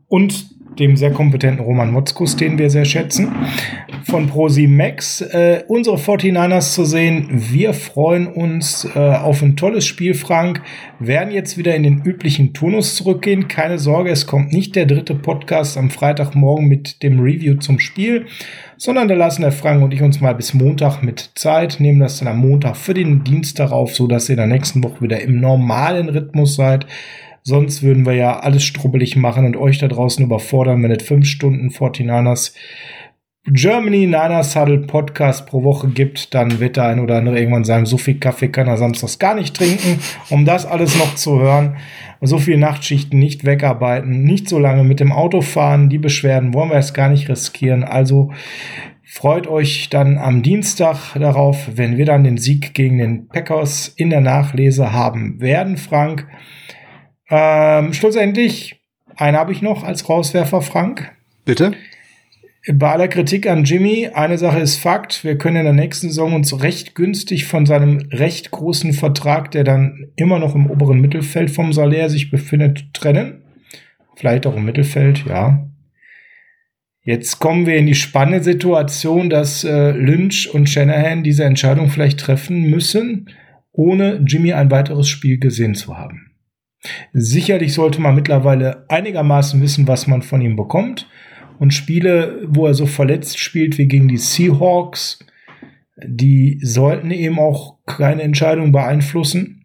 Und dem sehr kompetenten Roman Motzkus, den wir sehr schätzen, von Prosi Max, äh, unsere 49ers zu sehen. Wir freuen uns äh, auf ein tolles Spiel, Frank. Werden jetzt wieder in den üblichen Turnus zurückgehen. Keine Sorge, es kommt nicht der dritte Podcast am Freitagmorgen mit dem Review zum Spiel, sondern da lassen der Frank und ich uns mal bis Montag mit Zeit, nehmen das dann am Montag für den Dienstag auf, so dass ihr in der nächsten Woche wieder im normalen Rhythmus seid. Sonst würden wir ja alles strubbelig machen und euch da draußen überfordern, wenn es fünf Stunden 49ers Germany Niners Huddle Podcast pro Woche gibt, dann wird der ein oder andere irgendwann sagen, so viel Kaffee kann er samstags gar nicht trinken, um das alles noch zu hören. So viel Nachtschichten nicht wegarbeiten, nicht so lange mit dem Auto fahren. Die Beschwerden wollen wir jetzt gar nicht riskieren. Also freut euch dann am Dienstag darauf, wenn wir dann den Sieg gegen den Packers in der Nachlese haben werden, Frank. Ähm, schlussendlich, einen habe ich noch als Rauswerfer, Frank. Bitte? Bei aller Kritik an Jimmy, eine Sache ist Fakt, wir können in der nächsten Saison uns recht günstig von seinem recht großen Vertrag, der dann immer noch im oberen Mittelfeld vom Salär sich befindet, trennen. Vielleicht auch im Mittelfeld, ja. Jetzt kommen wir in die spannende Situation, dass äh, Lynch und Shanahan diese Entscheidung vielleicht treffen müssen, ohne Jimmy ein weiteres Spiel gesehen zu haben. Sicherlich sollte man mittlerweile einigermaßen wissen, was man von ihm bekommt. Und Spiele, wo er so verletzt spielt wie gegen die Seahawks, die sollten eben auch keine Entscheidung beeinflussen.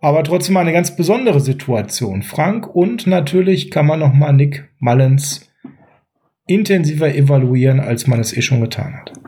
Aber trotzdem eine ganz besondere Situation. Frank und natürlich kann man noch mal Nick Mullins intensiver evaluieren, als man es eh schon getan hat.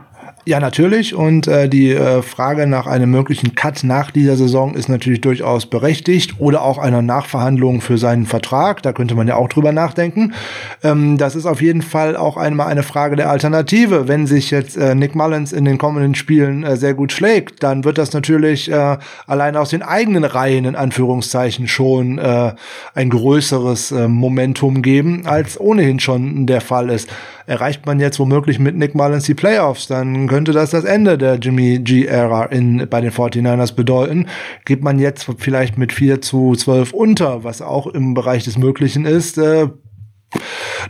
Ja, natürlich. Und äh, die äh, Frage nach einem möglichen Cut nach dieser Saison ist natürlich durchaus berechtigt oder auch einer Nachverhandlung für seinen Vertrag. Da könnte man ja auch drüber nachdenken. Ähm, das ist auf jeden Fall auch einmal eine Frage der Alternative. Wenn sich jetzt äh, Nick Mullins in den kommenden Spielen äh, sehr gut schlägt, dann wird das natürlich äh, allein aus den eigenen Reihen in Anführungszeichen schon äh, ein größeres äh, Momentum geben, als ohnehin schon der Fall ist. Erreicht man jetzt womöglich mit Nick Mullins die Playoffs, dann könnte das das Ende der Jimmy G-Ära bei den 49ers bedeuten. Geht man jetzt vielleicht mit 4 zu 12 unter, was auch im Bereich des Möglichen ist, äh,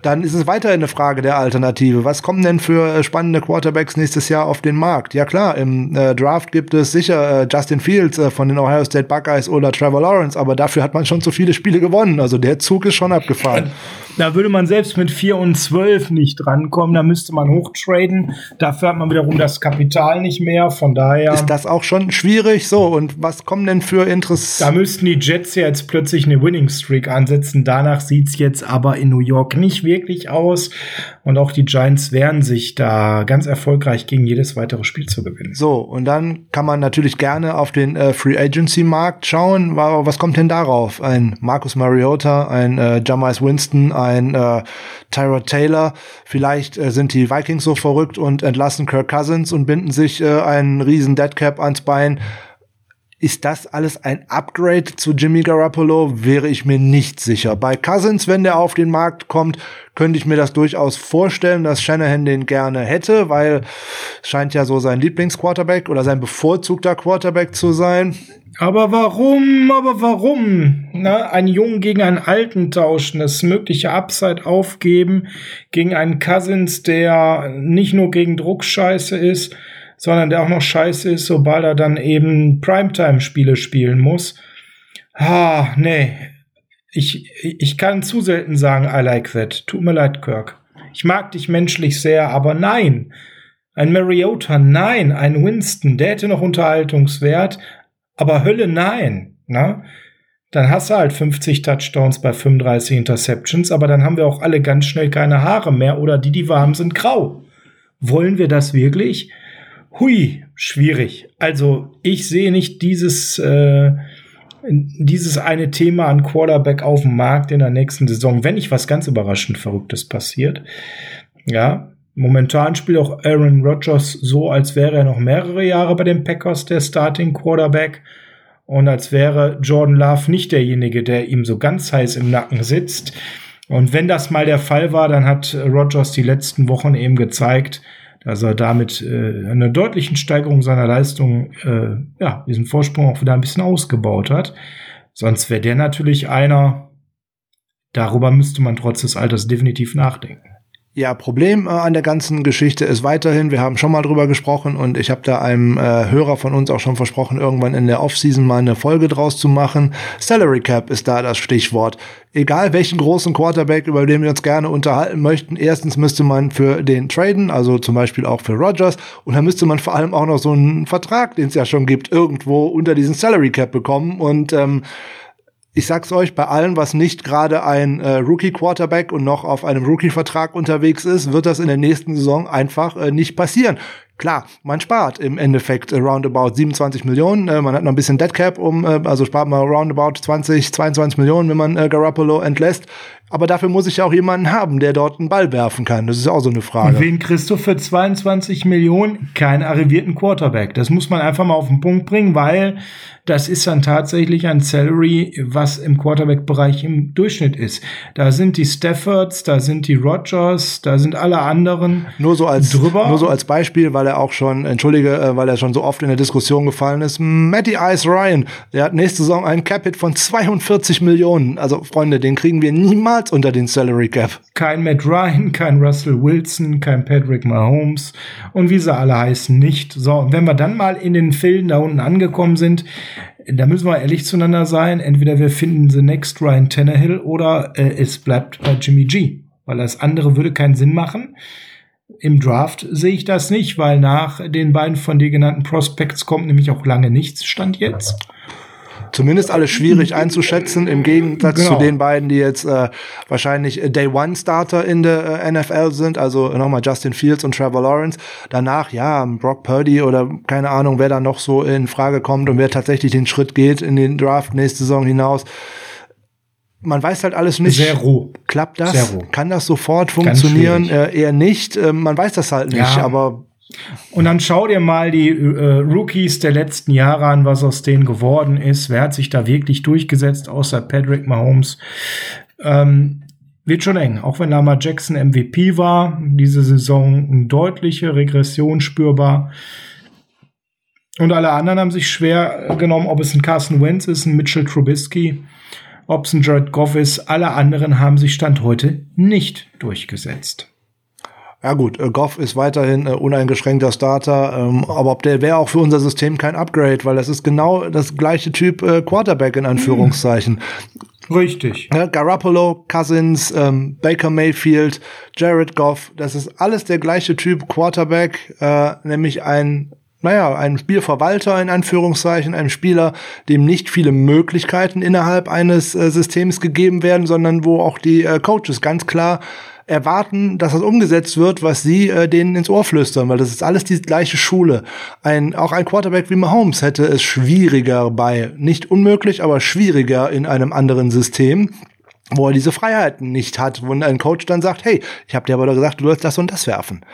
dann ist es weiterhin eine Frage der Alternative. Was kommen denn für äh, spannende Quarterbacks nächstes Jahr auf den Markt? Ja klar, im äh, Draft gibt es sicher äh, Justin Fields äh, von den Ohio State Buckeyes oder Trevor Lawrence, aber dafür hat man schon zu viele Spiele gewonnen. Also der Zug ist schon abgefahren. Da würde man selbst mit 4 und 12 nicht drankommen. Da müsste man hochtraden. Dafür hat man wiederum das Kapital nicht mehr. Von daher. Ist das auch schon schwierig? So, und was kommen denn für Interesse? Da müssten die Jets ja jetzt plötzlich eine Winning Streak ansetzen. Danach sieht's jetzt aber in New York nicht wirklich aus. Und auch die Giants wehren sich da ganz erfolgreich gegen jedes weitere Spiel zu gewinnen. So, und dann kann man natürlich gerne auf den äh, Free Agency Markt schauen. Was kommt denn darauf? Ein Marcus Mariota, ein äh, Jamais Winston, ein äh, Tyrod Taylor. Vielleicht äh, sind die Vikings so verrückt und entlassen Kirk Cousins und binden sich äh, einen riesen Deadcap ans Bein. Ist das alles ein Upgrade zu Jimmy Garoppolo? Wäre ich mir nicht sicher. Bei Cousins, wenn der auf den Markt kommt, könnte ich mir das durchaus vorstellen, dass Shanahan den gerne hätte, weil es scheint ja so sein Lieblingsquarterback oder sein bevorzugter Quarterback zu sein. Aber warum, aber warum? Na, einen Jungen gegen einen Alten tauschen, das mögliche Upside aufgeben, gegen einen Cousins, der nicht nur gegen Druck scheiße ist, sondern der auch noch scheiße ist, sobald er dann eben Primetime-Spiele spielen muss. Ah, nee. Ich, ich kann zu selten sagen, I like that. Tut mir leid, Kirk. Ich mag dich menschlich sehr, aber nein. Ein Mariota, nein. Ein Winston, der hätte noch Unterhaltungswert, aber Hölle, nein. Na? Dann hast du halt 50 Touchdowns bei 35 Interceptions, aber dann haben wir auch alle ganz schnell keine Haare mehr oder die, die warm sind, grau. Wollen wir das wirklich? Hui, schwierig. Also ich sehe nicht dieses, äh, dieses eine Thema an Quarterback auf dem Markt in der nächsten Saison, wenn nicht was ganz überraschend Verrücktes passiert. Ja, momentan spielt auch Aaron Rodgers so, als wäre er noch mehrere Jahre bei den Packers der Starting Quarterback und als wäre Jordan Love nicht derjenige, der ihm so ganz heiß im Nacken sitzt. Und wenn das mal der Fall war, dann hat Rogers die letzten Wochen eben gezeigt, dass er damit äh, eine deutlichen Steigerung seiner Leistung, äh, ja, diesen Vorsprung auch wieder ein bisschen ausgebaut hat. Sonst wäre der natürlich einer, darüber müsste man trotz des Alters definitiv nachdenken. Ja, Problem äh, an der ganzen Geschichte ist weiterhin, wir haben schon mal drüber gesprochen und ich habe da einem äh, Hörer von uns auch schon versprochen, irgendwann in der Offseason mal eine Folge draus zu machen. Salary Cap ist da das Stichwort. Egal welchen großen Quarterback, über den wir uns gerne unterhalten möchten, erstens müsste man für den traden, also zum Beispiel auch für Rogers, und dann müsste man vor allem auch noch so einen Vertrag, den es ja schon gibt, irgendwo unter diesen Salary Cap bekommen und ähm, ich sag's euch, bei allem, was nicht gerade ein äh, Rookie-Quarterback und noch auf einem Rookie-Vertrag unterwegs ist, wird das in der nächsten Saison einfach äh, nicht passieren. Klar, man spart im Endeffekt roundabout 27 Millionen. Äh, man hat noch ein bisschen Deadcap um, äh, also spart man roundabout 20, 22 Millionen, wenn man äh, Garoppolo entlässt. Aber dafür muss ich ja auch jemanden haben, der dort einen Ball werfen kann. Das ist auch so eine Frage. Und wen kriegst du für 22 Millionen? Keinen arrivierten Quarterback. Das muss man einfach mal auf den Punkt bringen, weil das ist dann tatsächlich ein Salary, was im Quarterback-Bereich im Durchschnitt ist. Da sind die Staffords, da sind die Rogers, da sind alle anderen nur so als drüber. Nur so als Beispiel, weil er auch schon, entschuldige, äh, weil er schon so oft in der Diskussion gefallen ist. Matty Ice Ryan, der hat nächste Saison einen Capit von 42 Millionen. Also Freunde, den kriegen wir niemals unter den Salary Cap. Kein Matt Ryan, kein Russell Wilson, kein Patrick Mahomes und wie sie alle heißen nicht. So, wenn wir dann mal in den Filmen da unten angekommen sind, da müssen wir ehrlich zueinander sein. Entweder wir finden the next Ryan Tannehill oder äh, es bleibt bei Jimmy G. Weil das andere würde keinen Sinn machen. Im Draft sehe ich das nicht, weil nach den beiden von dir genannten Prospects kommt nämlich auch lange nichts, stand jetzt zumindest alles schwierig einzuschätzen, im Gegensatz genau. zu den beiden, die jetzt äh, wahrscheinlich Day One Starter in der äh, NFL sind, also nochmal Justin Fields und Trevor Lawrence. Danach, ja, Brock Purdy oder keine Ahnung, wer da noch so in Frage kommt und wer tatsächlich den Schritt geht in den Draft nächste Saison hinaus man weiß halt alles nicht. Sehr roh. Klappt das? Sehr roh. Kann das sofort funktionieren? Äh, eher nicht. Äh, man weiß das halt nicht, ja. aber und dann schau dir mal die äh, Rookies der letzten Jahre an, was aus denen geworden ist. Wer hat sich da wirklich durchgesetzt, außer Patrick Mahomes? Ähm, wird schon eng. Auch wenn Lama Jackson MVP war, diese Saison eine deutliche Regression spürbar. Und alle anderen haben sich schwer genommen, ob es ein Carson Wentz ist, ein Mitchell Trubisky, ob es ein Jared Goff ist. Alle anderen haben sich Stand heute nicht durchgesetzt. Ja gut, äh, Goff ist weiterhin äh, uneingeschränkter Starter, ähm, aber ob der wäre auch für unser System kein Upgrade, weil das ist genau das gleiche Typ äh, Quarterback in Anführungszeichen. Richtig. Ja, Garoppolo, Cousins, ähm, Baker Mayfield, Jared Goff, das ist alles der gleiche Typ Quarterback, äh, nämlich ein naja, ein Spielverwalter in Anführungszeichen, ein Spieler, dem nicht viele Möglichkeiten innerhalb eines äh, Systems gegeben werden, sondern wo auch die äh, Coaches ganz klar erwarten, dass das umgesetzt wird, was sie äh, denen ins Ohr flüstern, weil das ist alles die gleiche Schule. Ein, auch ein Quarterback wie Mahomes hätte es schwieriger bei, nicht unmöglich, aber schwieriger in einem anderen System wo er diese Freiheiten nicht hat, wo ein Coach dann sagt, hey, ich habe dir aber gesagt, du sollst das und das werfen.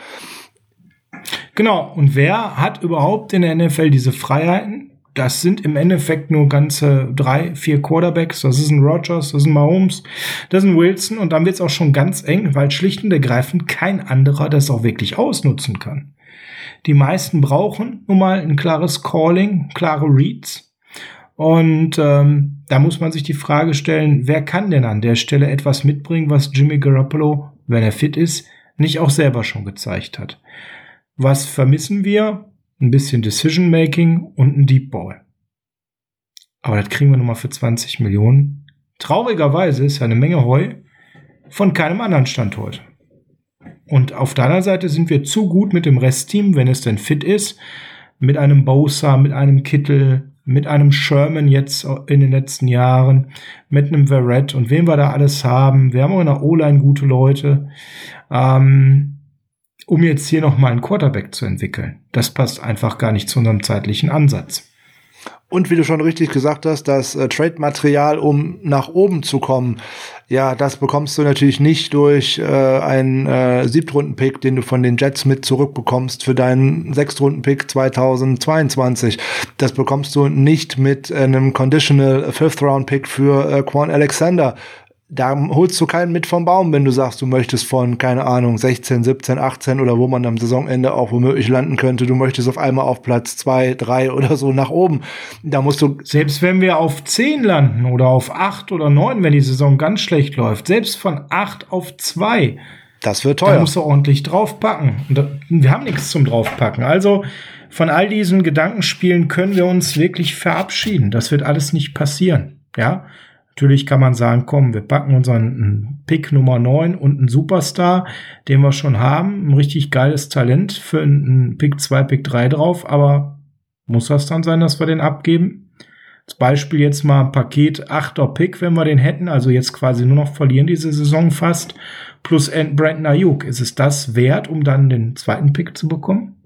Genau, und wer hat überhaupt in der NFL diese Freiheiten? Das sind im Endeffekt nur ganze drei, vier Quarterbacks. Das ist ein Rogers, das ist ein Mahomes, das ist ein Wilson und dann wird es auch schon ganz eng, weil schlicht und ergreifend kein anderer das auch wirklich ausnutzen kann. Die meisten brauchen nun mal ein klares Calling, klare Reads. Und ähm, da muss man sich die Frage stellen, wer kann denn an der Stelle etwas mitbringen, was Jimmy Garoppolo, wenn er fit ist, nicht auch selber schon gezeigt hat. Was vermissen wir? Ein bisschen Decision Making und ein Deep Ball. Aber das kriegen wir nochmal für 20 Millionen. Traurigerweise ist ja eine Menge Heu von keinem anderen Standort. Und auf deiner Seite sind wir zu gut mit dem Restteam, wenn es denn fit ist, mit einem Bosa, mit einem Kittel, mit einem Sherman jetzt in den letzten Jahren, mit einem Verrett und wem wir da alles haben. Wir haben auch in der O-Line gute Leute, ähm, um jetzt hier nochmal einen Quarterback zu entwickeln. Das passt einfach gar nicht zu unserem zeitlichen Ansatz. Und wie du schon richtig gesagt hast, das äh, Trade-Material, um nach oben zu kommen, ja, das bekommst du natürlich nicht durch äh, einen äh, Siebtrunden-Pick, den du von den Jets mit zurückbekommst für deinen Sechstrunden-Pick 2022. Das bekommst du nicht mit einem Conditional Fifth-Round-Pick für äh, Quan Alexander da holst du keinen mit vom Baum, wenn du sagst, du möchtest von, keine Ahnung, 16, 17, 18 oder wo man am Saisonende auch womöglich landen könnte, du möchtest auf einmal auf Platz 2, 3 oder so nach oben. Da musst du. Selbst wenn wir auf 10 landen oder auf 8 oder 9, wenn die Saison ganz schlecht läuft, selbst von 8 auf 2. Das wird teuer. Da musst du ordentlich draufpacken. Und wir haben nichts zum draufpacken. Also, von all diesen Gedankenspielen können wir uns wirklich verabschieden. Das wird alles nicht passieren. Ja, Natürlich kann man sagen, komm, wir packen unseren Pick Nummer 9 und einen Superstar, den wir schon haben, ein richtig geiles Talent für einen Pick 2, Pick 3 drauf, aber muss das dann sein, dass wir den abgeben? Als Beispiel jetzt mal ein Paket 8er Pick, wenn wir den hätten, also jetzt quasi nur noch verlieren diese Saison fast, plus Brandon Ayuk. Ist es das wert, um dann den zweiten Pick zu bekommen?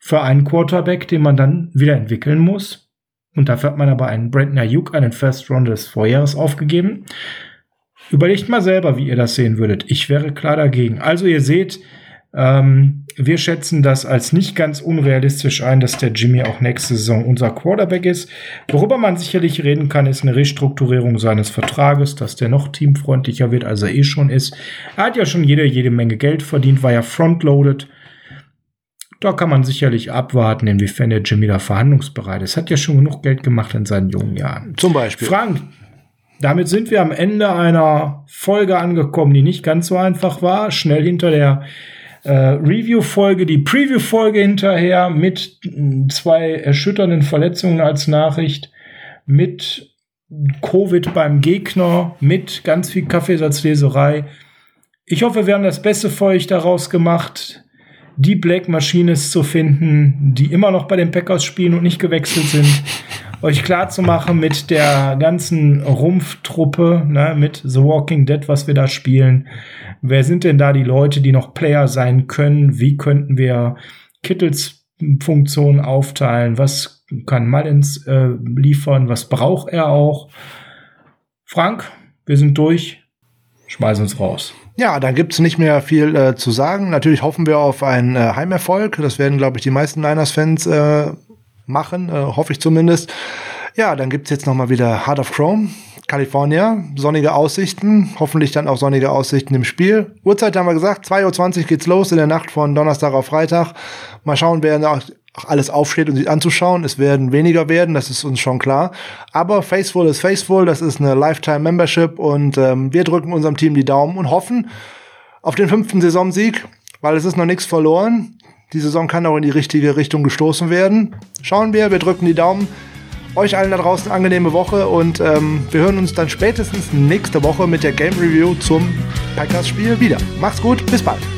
Für einen Quarterback, den man dann wieder entwickeln muss? Und dafür hat man aber einen Brandon Ayuk, einen First Round des Vorjahres aufgegeben. Überlegt mal selber, wie ihr das sehen würdet. Ich wäre klar dagegen. Also ihr seht, ähm, wir schätzen das als nicht ganz unrealistisch ein, dass der Jimmy auch nächste Saison unser Quarterback ist. Worüber man sicherlich reden kann, ist eine Restrukturierung seines Vertrages, dass der noch teamfreundlicher wird, als er eh schon ist. Er hat ja schon jede, jede Menge Geld verdient, war ja frontloaded. Da kann man sicherlich abwarten, inwiefern der Jimmy da verhandlungsbereit ist. Hat ja schon genug Geld gemacht in seinen jungen Jahren. Zum Beispiel. Frank, damit sind wir am Ende einer Folge angekommen, die nicht ganz so einfach war. Schnell hinter der äh, Review-Folge, die Preview-Folge hinterher mit zwei erschütternden Verletzungen als Nachricht, mit Covid beim Gegner, mit ganz viel Kaffeesatzleserei. Ich hoffe, wir haben das Beste für euch daraus gemacht die Black Machines zu finden, die immer noch bei den Packers spielen und nicht gewechselt sind, euch klar zu machen mit der ganzen Rumpftruppe, ne, mit The Walking Dead, was wir da spielen. Wer sind denn da die Leute, die noch Player sein können? Wie könnten wir Kittels Funktionen aufteilen? Was kann Mullins äh, liefern? Was braucht er auch? Frank, wir sind durch. Schmeiß uns raus. Ja, da gibt's nicht mehr viel äh, zu sagen. Natürlich hoffen wir auf einen äh, Heimerfolg. Das werden, glaube ich, die meisten Niners-Fans äh, machen, äh, hoffe ich zumindest. Ja, dann gibt's jetzt noch mal wieder Heart of Chrome, California, sonnige Aussichten, hoffentlich dann auch sonnige Aussichten im Spiel. Uhrzeit haben wir gesagt, 2.20 Uhr geht's los in der Nacht von Donnerstag auf Freitag. Mal schauen, wer alles aufsteht und sich anzuschauen. Es werden weniger werden, das ist uns schon klar. Aber Faithful ist Faithful, das ist eine Lifetime Membership und ähm, wir drücken unserem Team die Daumen und hoffen auf den fünften Saisonsieg, weil es ist noch nichts verloren. Die Saison kann auch in die richtige Richtung gestoßen werden. Schauen wir, wir drücken die Daumen. Euch allen da draußen angenehme Woche und ähm, wir hören uns dann spätestens nächste Woche mit der Game Review zum Packers-Spiel wieder. Macht's gut, bis bald.